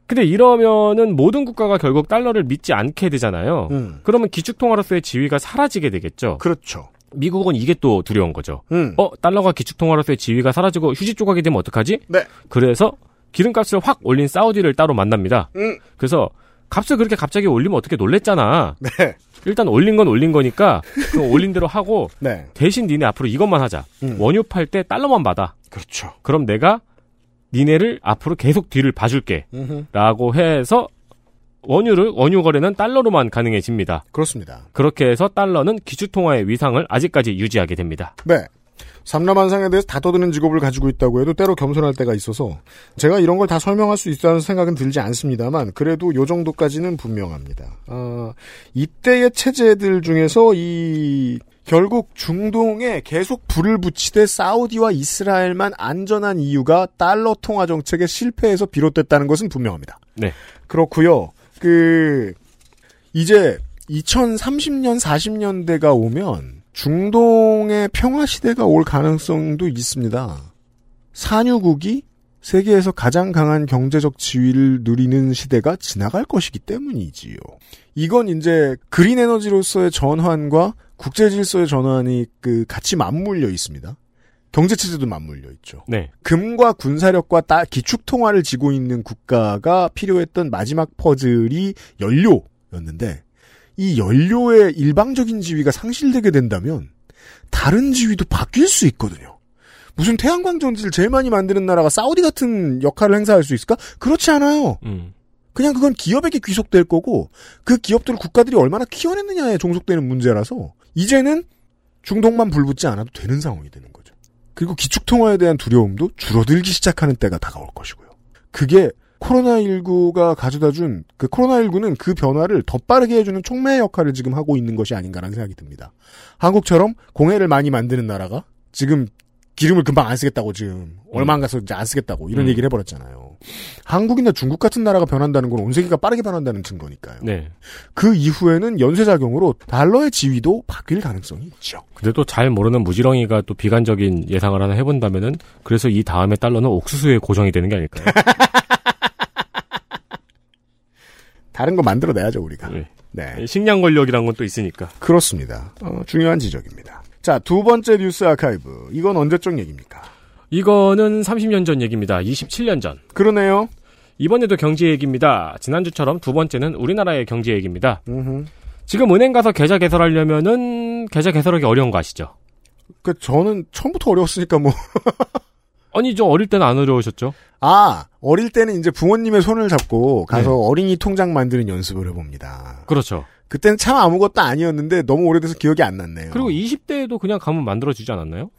S3: 근데 이러면은 모든 국가가 결국 달러를 믿지 않게 되잖아요.
S2: 음.
S3: 그러면 기축통화로서의 지위가 사라지게 되겠죠.
S2: 그렇죠.
S3: 미국은 이게 또 두려운 거죠.
S2: 음.
S3: 어, 달러가 기축통화로서의 지위가 사라지고 휴지 조각이 되면 어떡하지?
S2: 네.
S3: 그래서 기름값을 확 올린 사우디를 따로 만납니다.
S2: 음.
S3: 그래서 값을 그렇게 갑자기 올리면 어떻게 놀랬잖아.
S2: 네.
S3: 일단 올린 건 올린 거니까 그 올린 대로 하고
S2: 네.
S3: 대신 니네 앞으로 이것만 하자.
S2: 음.
S3: 원유 팔 때 달러만 받아.
S2: 그렇죠.
S3: 그럼 내가 니네를 앞으로 계속 뒤를 봐줄게.
S2: 음흠.
S3: 라고 해서 원유를 원유 거래는 달러로만 가능해집니다.
S2: 그렇습니다.
S3: 그렇게 해서 달러는 기축통화의 위상을 아직까지 유지하게 됩니다.
S2: 네. 삼라만상에 대해서 다 떠드는 직업을 가지고 있다고 해도 때로 겸손할 때가 있어서 제가 이런 걸 다 설명할 수 있다는 생각은 들지 않습니다만 그래도 요 정도까지는 분명합니다. 아, 이때의 체제들 중에서 이 결국 중동에 계속 불을 붙이되 사우디와 이스라엘만 안전한 이유가 달러 통화 정책의 실패에서 비롯됐다는 것은 분명합니다.
S3: 네.
S2: 그렇고요. 그 이제 2030년 40년대가 오면 중동의 평화 시대가 올 가능성도 있습니다. 산유국이 세계에서 가장 강한 경제적 지위를 누리는 시대가 지나갈 것이기 때문이지요. 이건 이제 그린 에너지로서의 전환과 국제 질서의 전환이 그 같이 맞물려 있습니다. 경제 체제도 맞물려 있죠.
S3: 네.
S2: 금과 군사력과 따, 기축 통화를 지고 있는 국가가 필요했던 마지막 퍼즐이 연료였는데 이 연료의 일방적인 지위가 상실되게 된다면 다른 지위도 바뀔 수 있거든요. 무슨 태양광 전지를 제일 많이 만드는 나라가 사우디 같은 역할을 행사할 수 있을까? 그렇지 않아요.
S3: 음.
S2: 그냥 그건 기업에게 귀속될 거고 그 기업들을 국가들이 얼마나 키워냈느냐에 종속되는 문제라서 이제는 중동만 불붙지 않아도 되는 상황이 되는 거죠. 그리고 기축통화에 대한 두려움도 줄어들기 시작하는 때가 다가올 것이고요. 그게 코로나19가 가져다 준 그 코로나19는 그 변화를 더 빠르게 해주는 촉매 역할을 지금 하고 있는 것이 아닌가라는 생각이 듭니다. 한국처럼 공해를 많이 만드는 나라가 지금 기름을 금방 안 쓰겠다고 지금 얼마 안 가서 이제 안 쓰겠다고 이런
S3: 음.
S2: 얘기를 해버렸잖아요. 한국이나 중국 같은 나라가 변한다는 건 온 세계가 빠르게 변한다는 증거니까요.
S3: 네.
S2: 그 이후에는 연쇄작용으로 달러의 지위도 바뀔 가능성이 있죠.
S3: 근데 또 잘 모르는 무지렁이가 또 비관적인 예상을 하나 해본다면은 그래서 이 다음에 달러는 옥수수에 고정이 되는 게 아닐까요?
S2: 다른 거 만들어내야죠 우리가.
S3: 네.
S2: 네.
S3: 식량 권력이란 건 또 있으니까.
S2: 그렇습니다. 어, 중요한 지적입니다. 자, 두 번째 뉴스 아카이브. 이건 언제적 얘기입니까?
S3: 이거는 30년 전 얘기입니다. 27년 전.
S2: 그러네요.
S3: 이번에도 경제 얘기입니다. 지난주처럼 두 번째는 우리나라의 경제 얘기입니다.
S2: 음흠.
S3: 지금 은행 가서 계좌 개설하려면은 계좌 개설하기 어려운 거 아시죠?
S2: 그 저는 처음부터 어려웠으니까 뭐.
S3: 아니, 저 어릴 때는 안 어려우셨죠?
S2: 아, 어릴 때는 이제 부모님의 손을 잡고 가서
S3: 네.
S2: 어린이 통장 만드는 연습을 해봅니다.
S3: 그렇죠.
S2: 그때는 참 아무것도 아니었는데 너무 오래돼서 기억이 안 났네요.
S3: 그리고 20대에도 그냥 가면 만들어주지 않았나요?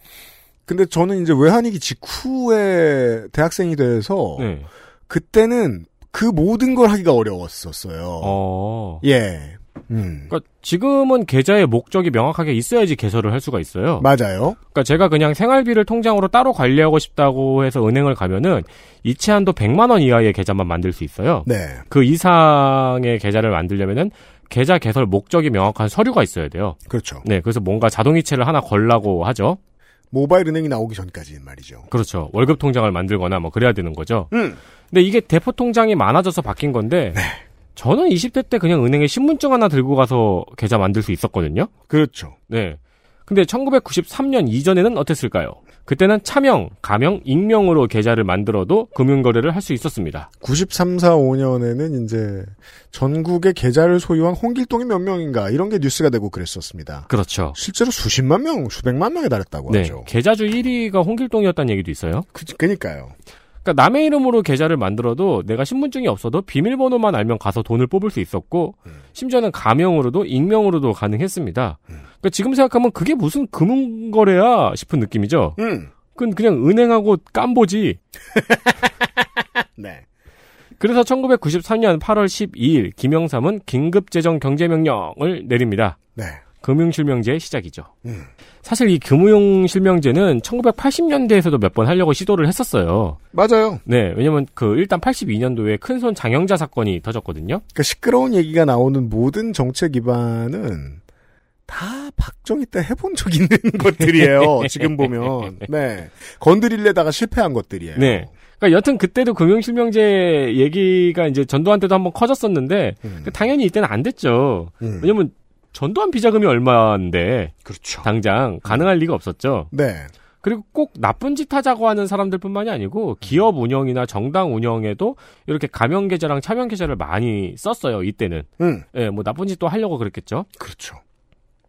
S2: 근데 저는 이제 외환위기 직후에 대학생이 돼서
S3: 네.
S2: 그때는 그 모든 걸 하기가 어려웠었어요.
S3: 어.
S2: 예. 음.
S3: 그러니까 지금은 계좌의 목적이 명확하게 있어야지 개설을 할 수가 있어요.
S2: 맞아요.
S3: 그러니까 제가 그냥 생활비를 통장으로 따로 관리하고 싶다고 해서 은행을 가면은 이체 한도 100만 원 이하의 계좌만 만들 수 있어요.
S2: 네.
S3: 그 이상의 계좌를 만들려면은 계좌 개설 목적이 명확한 서류가 있어야 돼요.
S2: 그렇죠.
S3: 네, 그래서 뭔가 자동이체를 하나 걸라고 하죠.
S2: 모바일 은행이 나오기 전까지는 말이죠.
S3: 그렇죠. 월급 통장을 만들거나 뭐 그래야 되는 거죠.
S2: 음.
S3: 근데 이게 대포 통장이 많아져서 바뀐 건데
S2: 네.
S3: 저는 20대 때 그냥 은행에 신분증 하나 들고 가서 계좌 만들 수 있었거든요.
S2: 그렇죠.
S3: 네. 근데 1993년 이전에는 어땠을까요? 그때는 차명, 가명, 익명으로 계좌를 만들어도 금융거래를 할 수 있었습니다.
S2: 93, 4, 5년에는 이제 전국의 계좌를 소유한 홍길동이 몇 명인가 이런 게 뉴스가 되고 그랬었습니다.
S3: 그렇죠.
S2: 실제로 수십만 명, 수백만 명에 달했다고
S3: 네.
S2: 하죠.
S3: 계좌주 1위가 홍길동이었다는 얘기도 있어요.
S2: 그, 그니까요.
S3: 그러니까 남의 이름으로 계좌를 만들어도 내가 신분증이 없어도 비밀번호만 알면 가서 돈을 뽑을 수 있었고 심지어는 가명으로도 익명으로도 가능했습니다. 그러니까 지금 생각하면 그게 무슨 금융 거래야 싶은 느낌이죠.
S2: 음.
S3: 그건 그냥 은행하고 깜보지.
S2: 네.
S3: 그래서 1993년 8월 12일 김영삼은 긴급재정 경제명령을 내립니다.
S2: 네.
S3: 금융실명제의 시작이죠.
S2: 음.
S3: 사실 이 금융실명제는 1980년대에서도 몇 번 하려고 시도를 했었어요.
S2: 맞아요.
S3: 네, 왜냐면 그 일단 82년도에 큰손 장영자 사건이 터졌거든요.
S2: 그러니까 시끄러운 얘기가 나오는 모든 정책 기반은 다 박정희 때 해본 적 있는 것들이에요. 지금 보면. 네. 건드릴래다가 실패한 것들이에요.
S3: 네. 그러니까 여튼 그때도 금융실명제 얘기가 이제 전두환 때도 한번 커졌었는데
S2: 음.
S3: 당연히 이때는 안 됐죠.
S2: 음.
S3: 왜냐면 전두환 비자금이 얼마인데
S2: 그렇죠.
S3: 당장 가능할 리가 없었죠.
S2: 네.
S3: 그리고 꼭 나쁜 짓 하자고 하는 사람들뿐만이 아니고 기업 운영이나 정당 운영에도 이렇게 가명 계좌랑 차명 계좌를 많이 썼어요. 이때는.
S2: 음.
S3: 예, 뭐 나쁜 짓도 하려고 그랬겠죠.
S2: 그렇죠.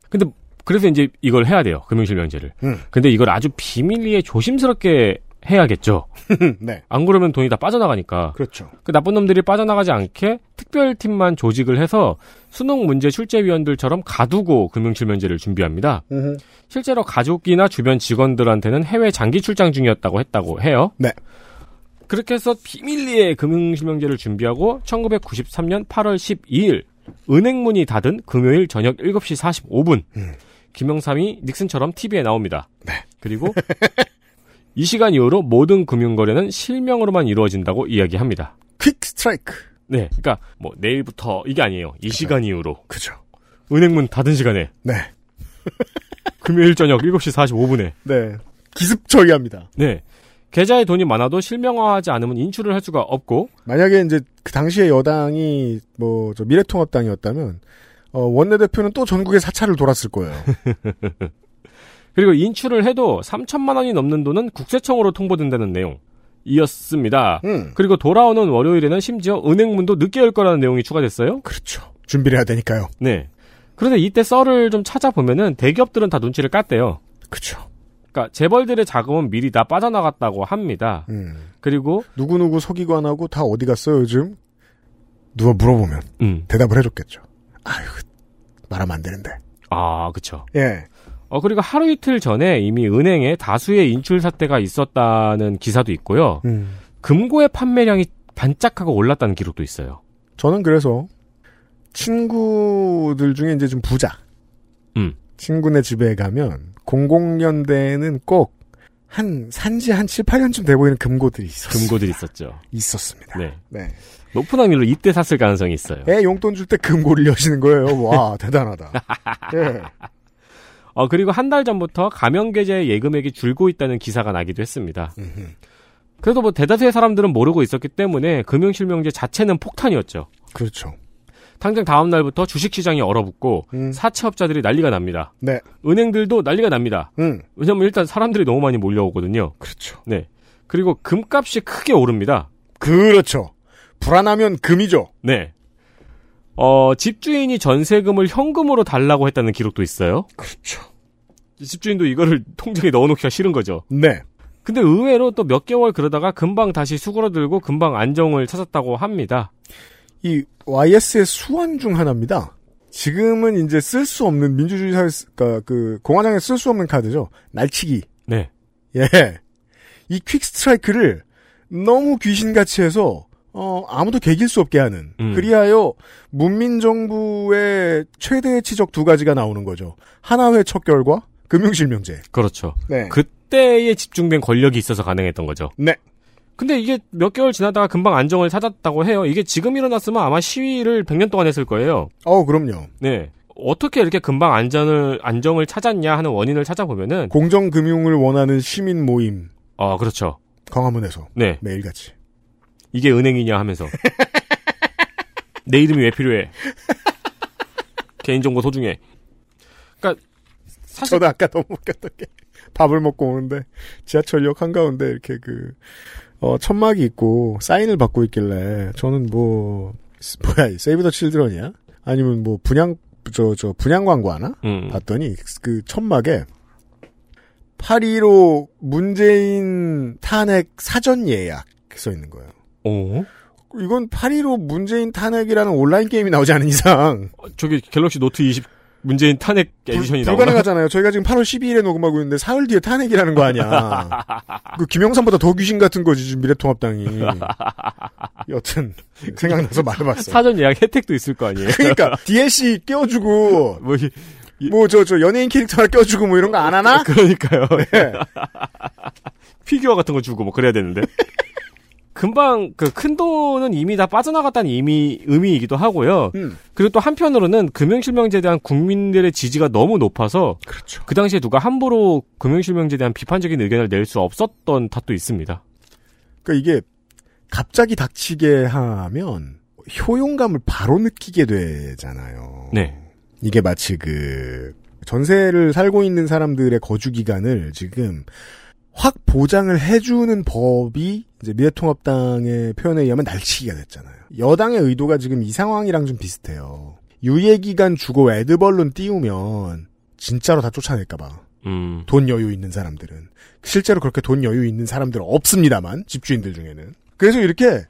S3: 근데 그래서 이제 이걸 해야 돼요. 금융실명제를.
S2: 음.
S3: 근데 이걸 아주 비밀리에 조심스럽게 해야겠죠.
S2: 네.
S3: 안 그러면 돈이 다 빠져나가니까.
S2: 그렇죠.
S3: 그 나쁜 놈들이 빠져나가지 않게 특별팀만 조직을 해서 수능 문제 출제위원들처럼 가두고 금융실명제를 준비합니다.
S2: 음흠.
S3: 실제로 가족이나 주변 직원들한테는 해외 장기 출장 중이었다고 했다고 해요.
S2: 네.
S3: 그렇게 해서 비밀리에 금융실명제를 준비하고 1993년 8월 12일 은행문이 닫은 금요일 저녁 7시 45분
S2: 음.
S3: 김영삼이 닉슨처럼 TV에 나옵니다.
S2: 네.
S3: 그리고 이 시간 이후로 모든 금융거래는 실명으로만 이루어진다고 이야기합니다.
S2: 퀵 스트라이크.
S3: 네, 그러니까 뭐 내일부터 이게 아니에요. 이 시간 이후로
S2: 그죠.
S3: 은행문 닫은 시간에
S2: 네.
S3: 금요일 저녁 7시 45분에
S2: 네. 기습 처리합니다.
S3: 네. 계좌에 돈이 많아도 실명화하지 않으면 인출을 할 수가 없고
S2: 만약에 이제 그 당시에 여당이 뭐저 미래통합당이었다면 어, 원내대표는 또 전국에 사찰을 돌았을 거예요.
S3: 그리고 인출을 해도 3천만 원이 넘는 돈은 국세청으로 통보된다는 내용 이었습니다.
S2: 음.
S3: 그리고 돌아오는 월요일에는 심지어 은행문도 늦게 열 거라는 내용이 추가됐어요.
S2: 그렇죠. 준비를 해야 되니까요.
S3: 네. 그런데 이때 썰을 좀 찾아보면은 대기업들은 다 눈치를 깠대요.
S2: 그렇죠.
S3: 그러니까 재벌들의 자금은 미리 다 빠져나갔다고 합니다.
S2: 음.
S3: 그리고
S2: 누구누구 서기관하고 다 어디 갔어요, 요즘? 누가 물어보면
S3: 음.
S2: 대답을 해줬겠죠. 아유, 말하면 안 되는데.
S3: 아, 그쵸.
S2: 예.
S3: 어, 그리고 하루 이틀 전에 이미 은행에 다수의 인출 사태가 있었다는 기사도 있고요.
S2: 음.
S3: 금고의 판매량이 반짝하고 올랐다는 기록도 있어요.
S2: 저는 그래서 친구들 중에 이제 좀 부자.
S3: 음.
S2: 친구네 집에 가면 00년대에는 꼭 한 산지 한 7, 8년쯤 돼 보이는 금고들이 있었어요.
S3: 금고들이 있었죠.
S2: 있었습니다.
S3: 네.
S2: 네.
S3: 높은 확률로 이때 샀을 가능성이 있어요.
S2: 애 용돈 줄 때 금고를 여시는 거예요. 와, 대단하다. 예.
S3: 어, 그리고 한 달 전부터 가명계좌의 예금액이 줄고 있다는 기사가 나기도 했습니다. 그래도 뭐 대다수의 사람들은 모르고 있었기 때문에 금융실명제 자체는 폭탄이었죠.
S2: 그렇죠.
S3: 당장 다음 날부터 주식시장이 얼어붙고
S2: 음.
S3: 사채업자들이 난리가 납니다.
S2: 네.
S3: 은행들도 난리가 납니다.
S2: 음.
S3: 왜냐면 일단 사람들이 너무 많이 몰려오거든요.
S2: 그렇죠.
S3: 네. 그리고 금값이 크게 오릅니다.
S2: 그렇죠. 불안하면 금이죠.
S3: 네. 어, 집주인이 전세금을 현금으로 달라고 했다는 기록도 있어요.
S2: 그렇죠.
S3: 집주인도 이거를 통장에 넣어놓기가 싫은 거죠.
S2: 네.
S3: 근데 의외로 또 몇 개월 그러다가 금방 다시 수그러들고 금방 안정을 찾았다고 합니다.
S2: 이 YS의 수완 중 하나입니다. 지금은 이제 쓸 수 없는 민주주의 사회, 그니까 그 공화당에 쓸 수 없는 카드죠. 날치기.
S3: 네.
S2: 예. 이 퀵 스트라이크를 너무 귀신같이 해서 어 아무도 개길 수 없게 하는.
S3: 음.
S2: 그리하여 문민 정부의 최대의 치적 두 가지가 나오는 거죠. 하나 회 척 결과 금융실명제.
S3: 그렇죠.
S2: 네.
S3: 그때에 집중된 권력이 있어서 가능했던 거죠.
S2: 네.
S3: 근데 이게 몇 개월 지나다가 금방 안정을 찾았다고 해요. 이게 지금 일어났으면 아마 시위를 100년 동안 했을 거예요.
S2: 어 그럼요.
S3: 네. 어떻게 이렇게 금방 안전을, 안정을 찾았냐 하는 원인을 찾아보면은,
S2: 공정 금융을 원하는 시민 모임
S3: 어, 그렇죠.
S2: 광화문에서
S3: 네.
S2: 매일같이.
S3: 이게 은행이냐 하면서. 내 이름이 왜 필요해? 개인정보 소중해. 그러니까
S2: 저도 아까 너무 웃겼던 게 밥을 먹고 오는데 지하철역 한가운데 이렇게 그 어, 천막이 있고 사인을 받고 있길래 저는 뭐 뭐야 이 세이브 더 칠드런이야? 아니면 뭐 분양 저저 분양 광고 하나?
S3: 음.
S2: 봤더니 그 천막에 8.15 문재인 탄핵 사전 예약 써 있는 거예요.
S3: 오?
S2: 이건 8.15 문재인 탄핵이라는 온라인 게임이 나오지 않은 이상
S3: 어, 저기 갤럭시 노트 20 문재인 탄핵 edition이 나오나?
S2: 불가능하잖아요. 저희가 지금 8월 12일에 녹음하고 있는데 사흘 뒤에 탄핵이라는 거 아니야. 그 김영삼보다 더 귀신 같은 거지 지금 미래통합당이. 여튼 생각나서 말해봤어요.
S3: 사전 예약 혜택도 있을 거 아니에요?
S2: 그러니까 DLC 껴주고
S3: 뭐, 이-
S2: 뭐저저 연예인 캐릭터 하나 껴주고 뭐 이런 거 안 하나?
S3: 그러니까요.
S2: 네.
S3: 피규어 같은 거 주고 뭐 그래야 되는데. 금방 그 큰 돈은 이미 다 빠져나갔다는 의미 의미이기도 하고요.
S2: 음.
S3: 그리고 또 한편으로는 금융실명제에 대한 국민들의 지지가 너무 높아서
S2: 그렇죠.
S3: 그 당시에 누가 함부로 금융실명제에 대한 비판적인 의견을 낼 수 없었던 탓도 있습니다.
S2: 그러니까 이게 갑자기 닥치게 하면 효용감을 바로 느끼게 되잖아요.
S3: 네.
S2: 이게 마치 그 전세를 살고 있는 사람들의 거주 기간을 지금 확 보장을 해주는 법이 이제 미래통합당의 표현에 의하면 날치기가 됐잖아요. 여당의 의도가 지금 이 상황이랑 좀 비슷해요. 유예 기간 주고 에드벌룬 띄우면 진짜로 다 쫓아낼까봐.
S3: 음.
S2: 돈 여유 있는 사람들은 실제로 그렇게 돈 여유 있는 사람들은 없습니다만 집주인들 중에는 그래서 이렇게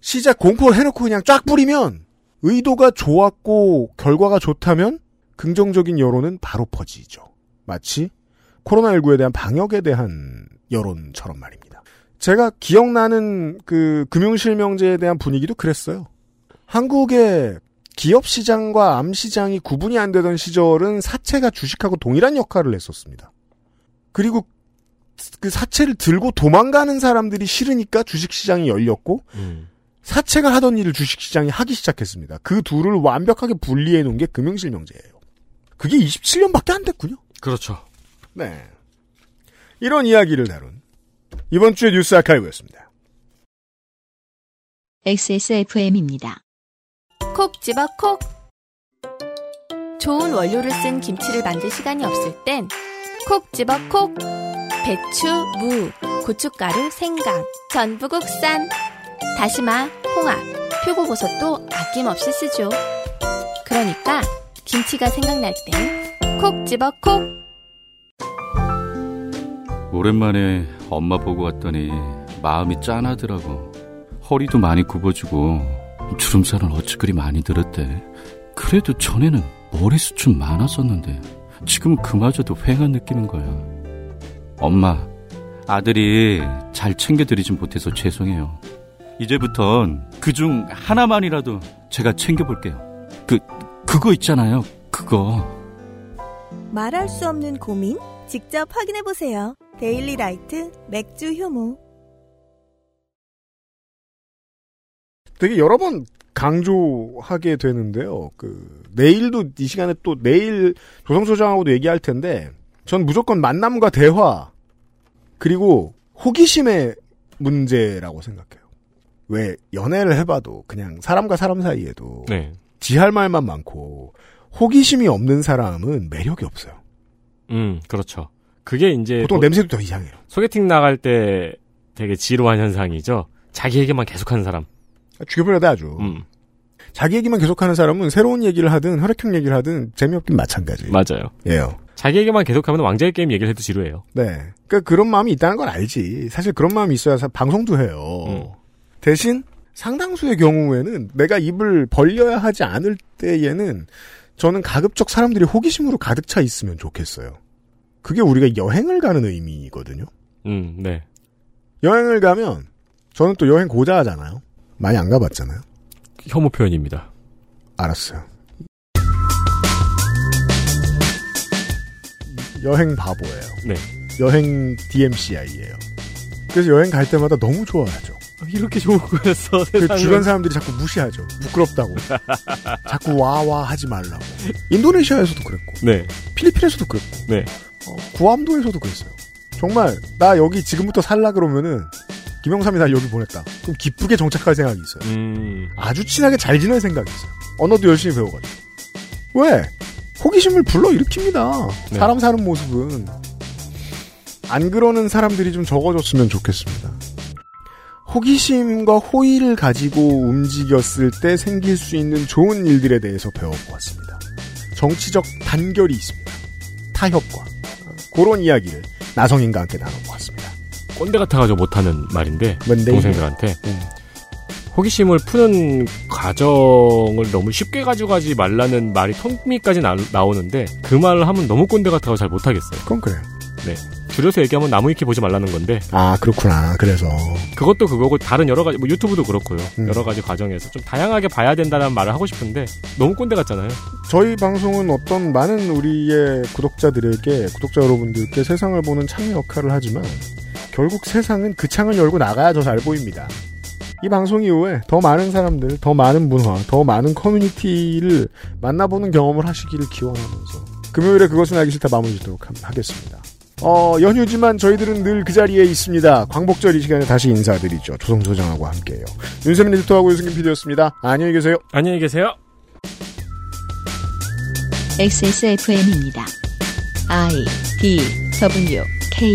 S2: 시작 공포를 해놓고 그냥 쫙 뿌리면 의도가 좋았고 결과가 좋다면 긍정적인 여론은 바로 퍼지죠. 마치 코로나19에 대한 방역에 대한 여론처럼 말입니다. 제가 기억나는 그 금융실명제에 대한 분위기도 그랬어요. 한국의 기업 시장과 암 시장이 구분이 안 되던 시절은 사채가 주식하고 동일한 역할을 했었습니다. 그리고 그 사채를 들고 도망가는 사람들이 싫으니까 주식 시장이 열렸고
S3: 음.
S2: 사채가 하던 일을 주식 시장이 하기 시작했습니다. 그 둘을 완벽하게 분리해 놓은 게 금융실명제예요. 그게 27년밖에 안 됐군요.
S3: 그렇죠.
S2: 네. 이런 이야기를 다룬 이번 주의 뉴스 아카이브였습니다.
S1: XSFM입니다.
S10: 콕 집어 콕. 좋은 원료를 쓴 김치를 만들 시간이 없을 땐 콕 집어 콕. 배추, 무, 고춧가루, 생강, 전부 국산. 다시마, 홍합, 표고버섯도 아낌없이 쓰죠. 그러니까 김치가 생각날 땐 콕 집어 콕.
S12: 오랜만에 엄마 보고 왔더니 마음이 짠하더라고. 허리도 많이 굽어지고 주름살은 어찌 그리 많이 들었대. 그래도 전에는 머리숱 좀 많았었는데 지금은 그마저도 휑한 느끼는 거야. 엄마, 아들이 잘 챙겨드리진 못해서 죄송해요. 이제부턴 그중 하나만이라도 제가 챙겨볼게요. 그, 그거 있잖아요. 그거.
S5: 말할 수 없는 고민? 직접 확인해보세요. 데일리 라이트 맥주 효모.
S2: 되게 여러 번 강조하게 되는데요. 그 내일도 이 시간에 또 내일 조성 소장하고도 얘기할 텐데 전 무조건 만남과 대화 그리고 호기심의 문제라고 생각해요. 왜 연애를 해봐도 그냥 사람과 사람 사이에도
S3: 네.
S2: 지할 말만 많고 호기심이 없는 사람은 매력이 없어요.
S3: 음, 그렇죠. 그게 이제
S2: 보통
S3: 도-
S2: 냄새도 더 이상해요.
S3: 소개팅 나갈 때 되게 지루한 현상이죠. 자기 얘기만 계속하는 사람.
S2: 죽여버려야 돼 아주.
S3: 음,
S2: 자기 얘기만 계속하는 사람은 새로운 얘기를 하든 혈액형 얘기를 하든 재미없긴 마찬가지.
S3: 맞아요.
S2: 예요.
S3: 자기 얘기만 계속하면 왕자의 게임 얘기를 해도 지루해요.
S2: 네. 그러니까 그런 마음이 있다는 걸 알지. 사실 그런 마음이 있어야 사- 방송도 해요.
S3: 음.
S2: 대신 상당수의 경우에는 내가 입을 벌려야 하지 않을 때에는 저는 가급적 사람들이 호기심으로 가득 차 있으면 좋겠어요. 그게 우리가 여행을 가는 의미거든요.
S3: 음, 네.
S2: 여행을 가면 저는 또 여행 고자하잖아요. 많이 안 가봤잖아요.
S3: 혐오 표현입니다.
S2: 알았어요. 여행 바보예요.
S3: 네.
S2: 여행 DMCI예요. 그래서 여행 갈 때마다 너무 좋아하죠.
S3: 이렇게 좋은 거였어,
S2: 그. 주변 사람들이 자꾸 무시하죠. 부끄럽다고. 자꾸 와와 하지 말라고. 인도네시아에서도 그랬고,
S3: 네.
S2: 필리핀에서도 그랬고,
S3: 네.
S2: 어, 구암도에서도 그랬어요. 정말 나 여기 지금부터 살라 그러면은 김영삼이 날 여기 보냈다. 그럼 기쁘게 정착할 생각이 있어요.
S3: 음,
S2: 아주 친하게 잘 지낼 생각이 있어요. 언어도 열심히 배워가지고. 왜? 호기심을 불러 일으킵니다.
S3: 네.
S2: 사람 사는 모습은 안 그러는 사람들이 좀 적어졌으면 좋겠습니다. 호기심과 호의를 가지고 움직였을 때 생길 수 있는 좋은 일들에 대해서 배워보았습니다. 정치적 단결이 있습니다. 타협과 그런 이야기를 나성인과 함께 나눠보았습니다.
S3: 꼰대 같아가지고 못하는 말인데
S2: 뭔데,
S3: 동생들한테
S2: 음.
S3: 호기심을 푸는 과정을 너무 쉽게 가져가지 말라는 말이 턱밑까지 나, 나오는데 그 말을 하면 너무 꼰대 같아서 잘 못하겠어요.
S2: 그건 그래요.
S3: 네. 줄여서 얘기하면 나무 위키 보지 말라는 건데
S2: 아 그렇구나. 그래서
S3: 그것도 그거고 다른 여러 가지 뭐 유튜브도 그렇고요.
S2: 음.
S3: 여러 가지 과정에서 좀 다양하게 봐야 된다는 말을 하고 싶은데 너무 꼰대 같잖아요.
S2: 저희 방송은 어떤 많은 우리의 구독자들에게 구독자 여러분들께 세상을 보는 창의 역할을 하지만 결국 세상은 그 창을 열고 나가야 더 잘 보입니다. 이 방송 이후에 더 많은 사람들, 더 많은 문화, 더 많은 커뮤니티를 만나보는 경험을 하시기를 기원하면서 금요일에 그것은 알기 싫다 마무리 짓도록 함- 하겠습니다. 어, 연휴지만 저희들은 늘 그 자리에 있습니다. 광복절 이 시간에 다시 인사드리죠. 조성조정하고 함께해요. 윤세민 에디터하고 유승균 PD였습니다. 안녕히 계세요.
S3: 안녕히 계세요.
S1: XSFM입니다. I D W K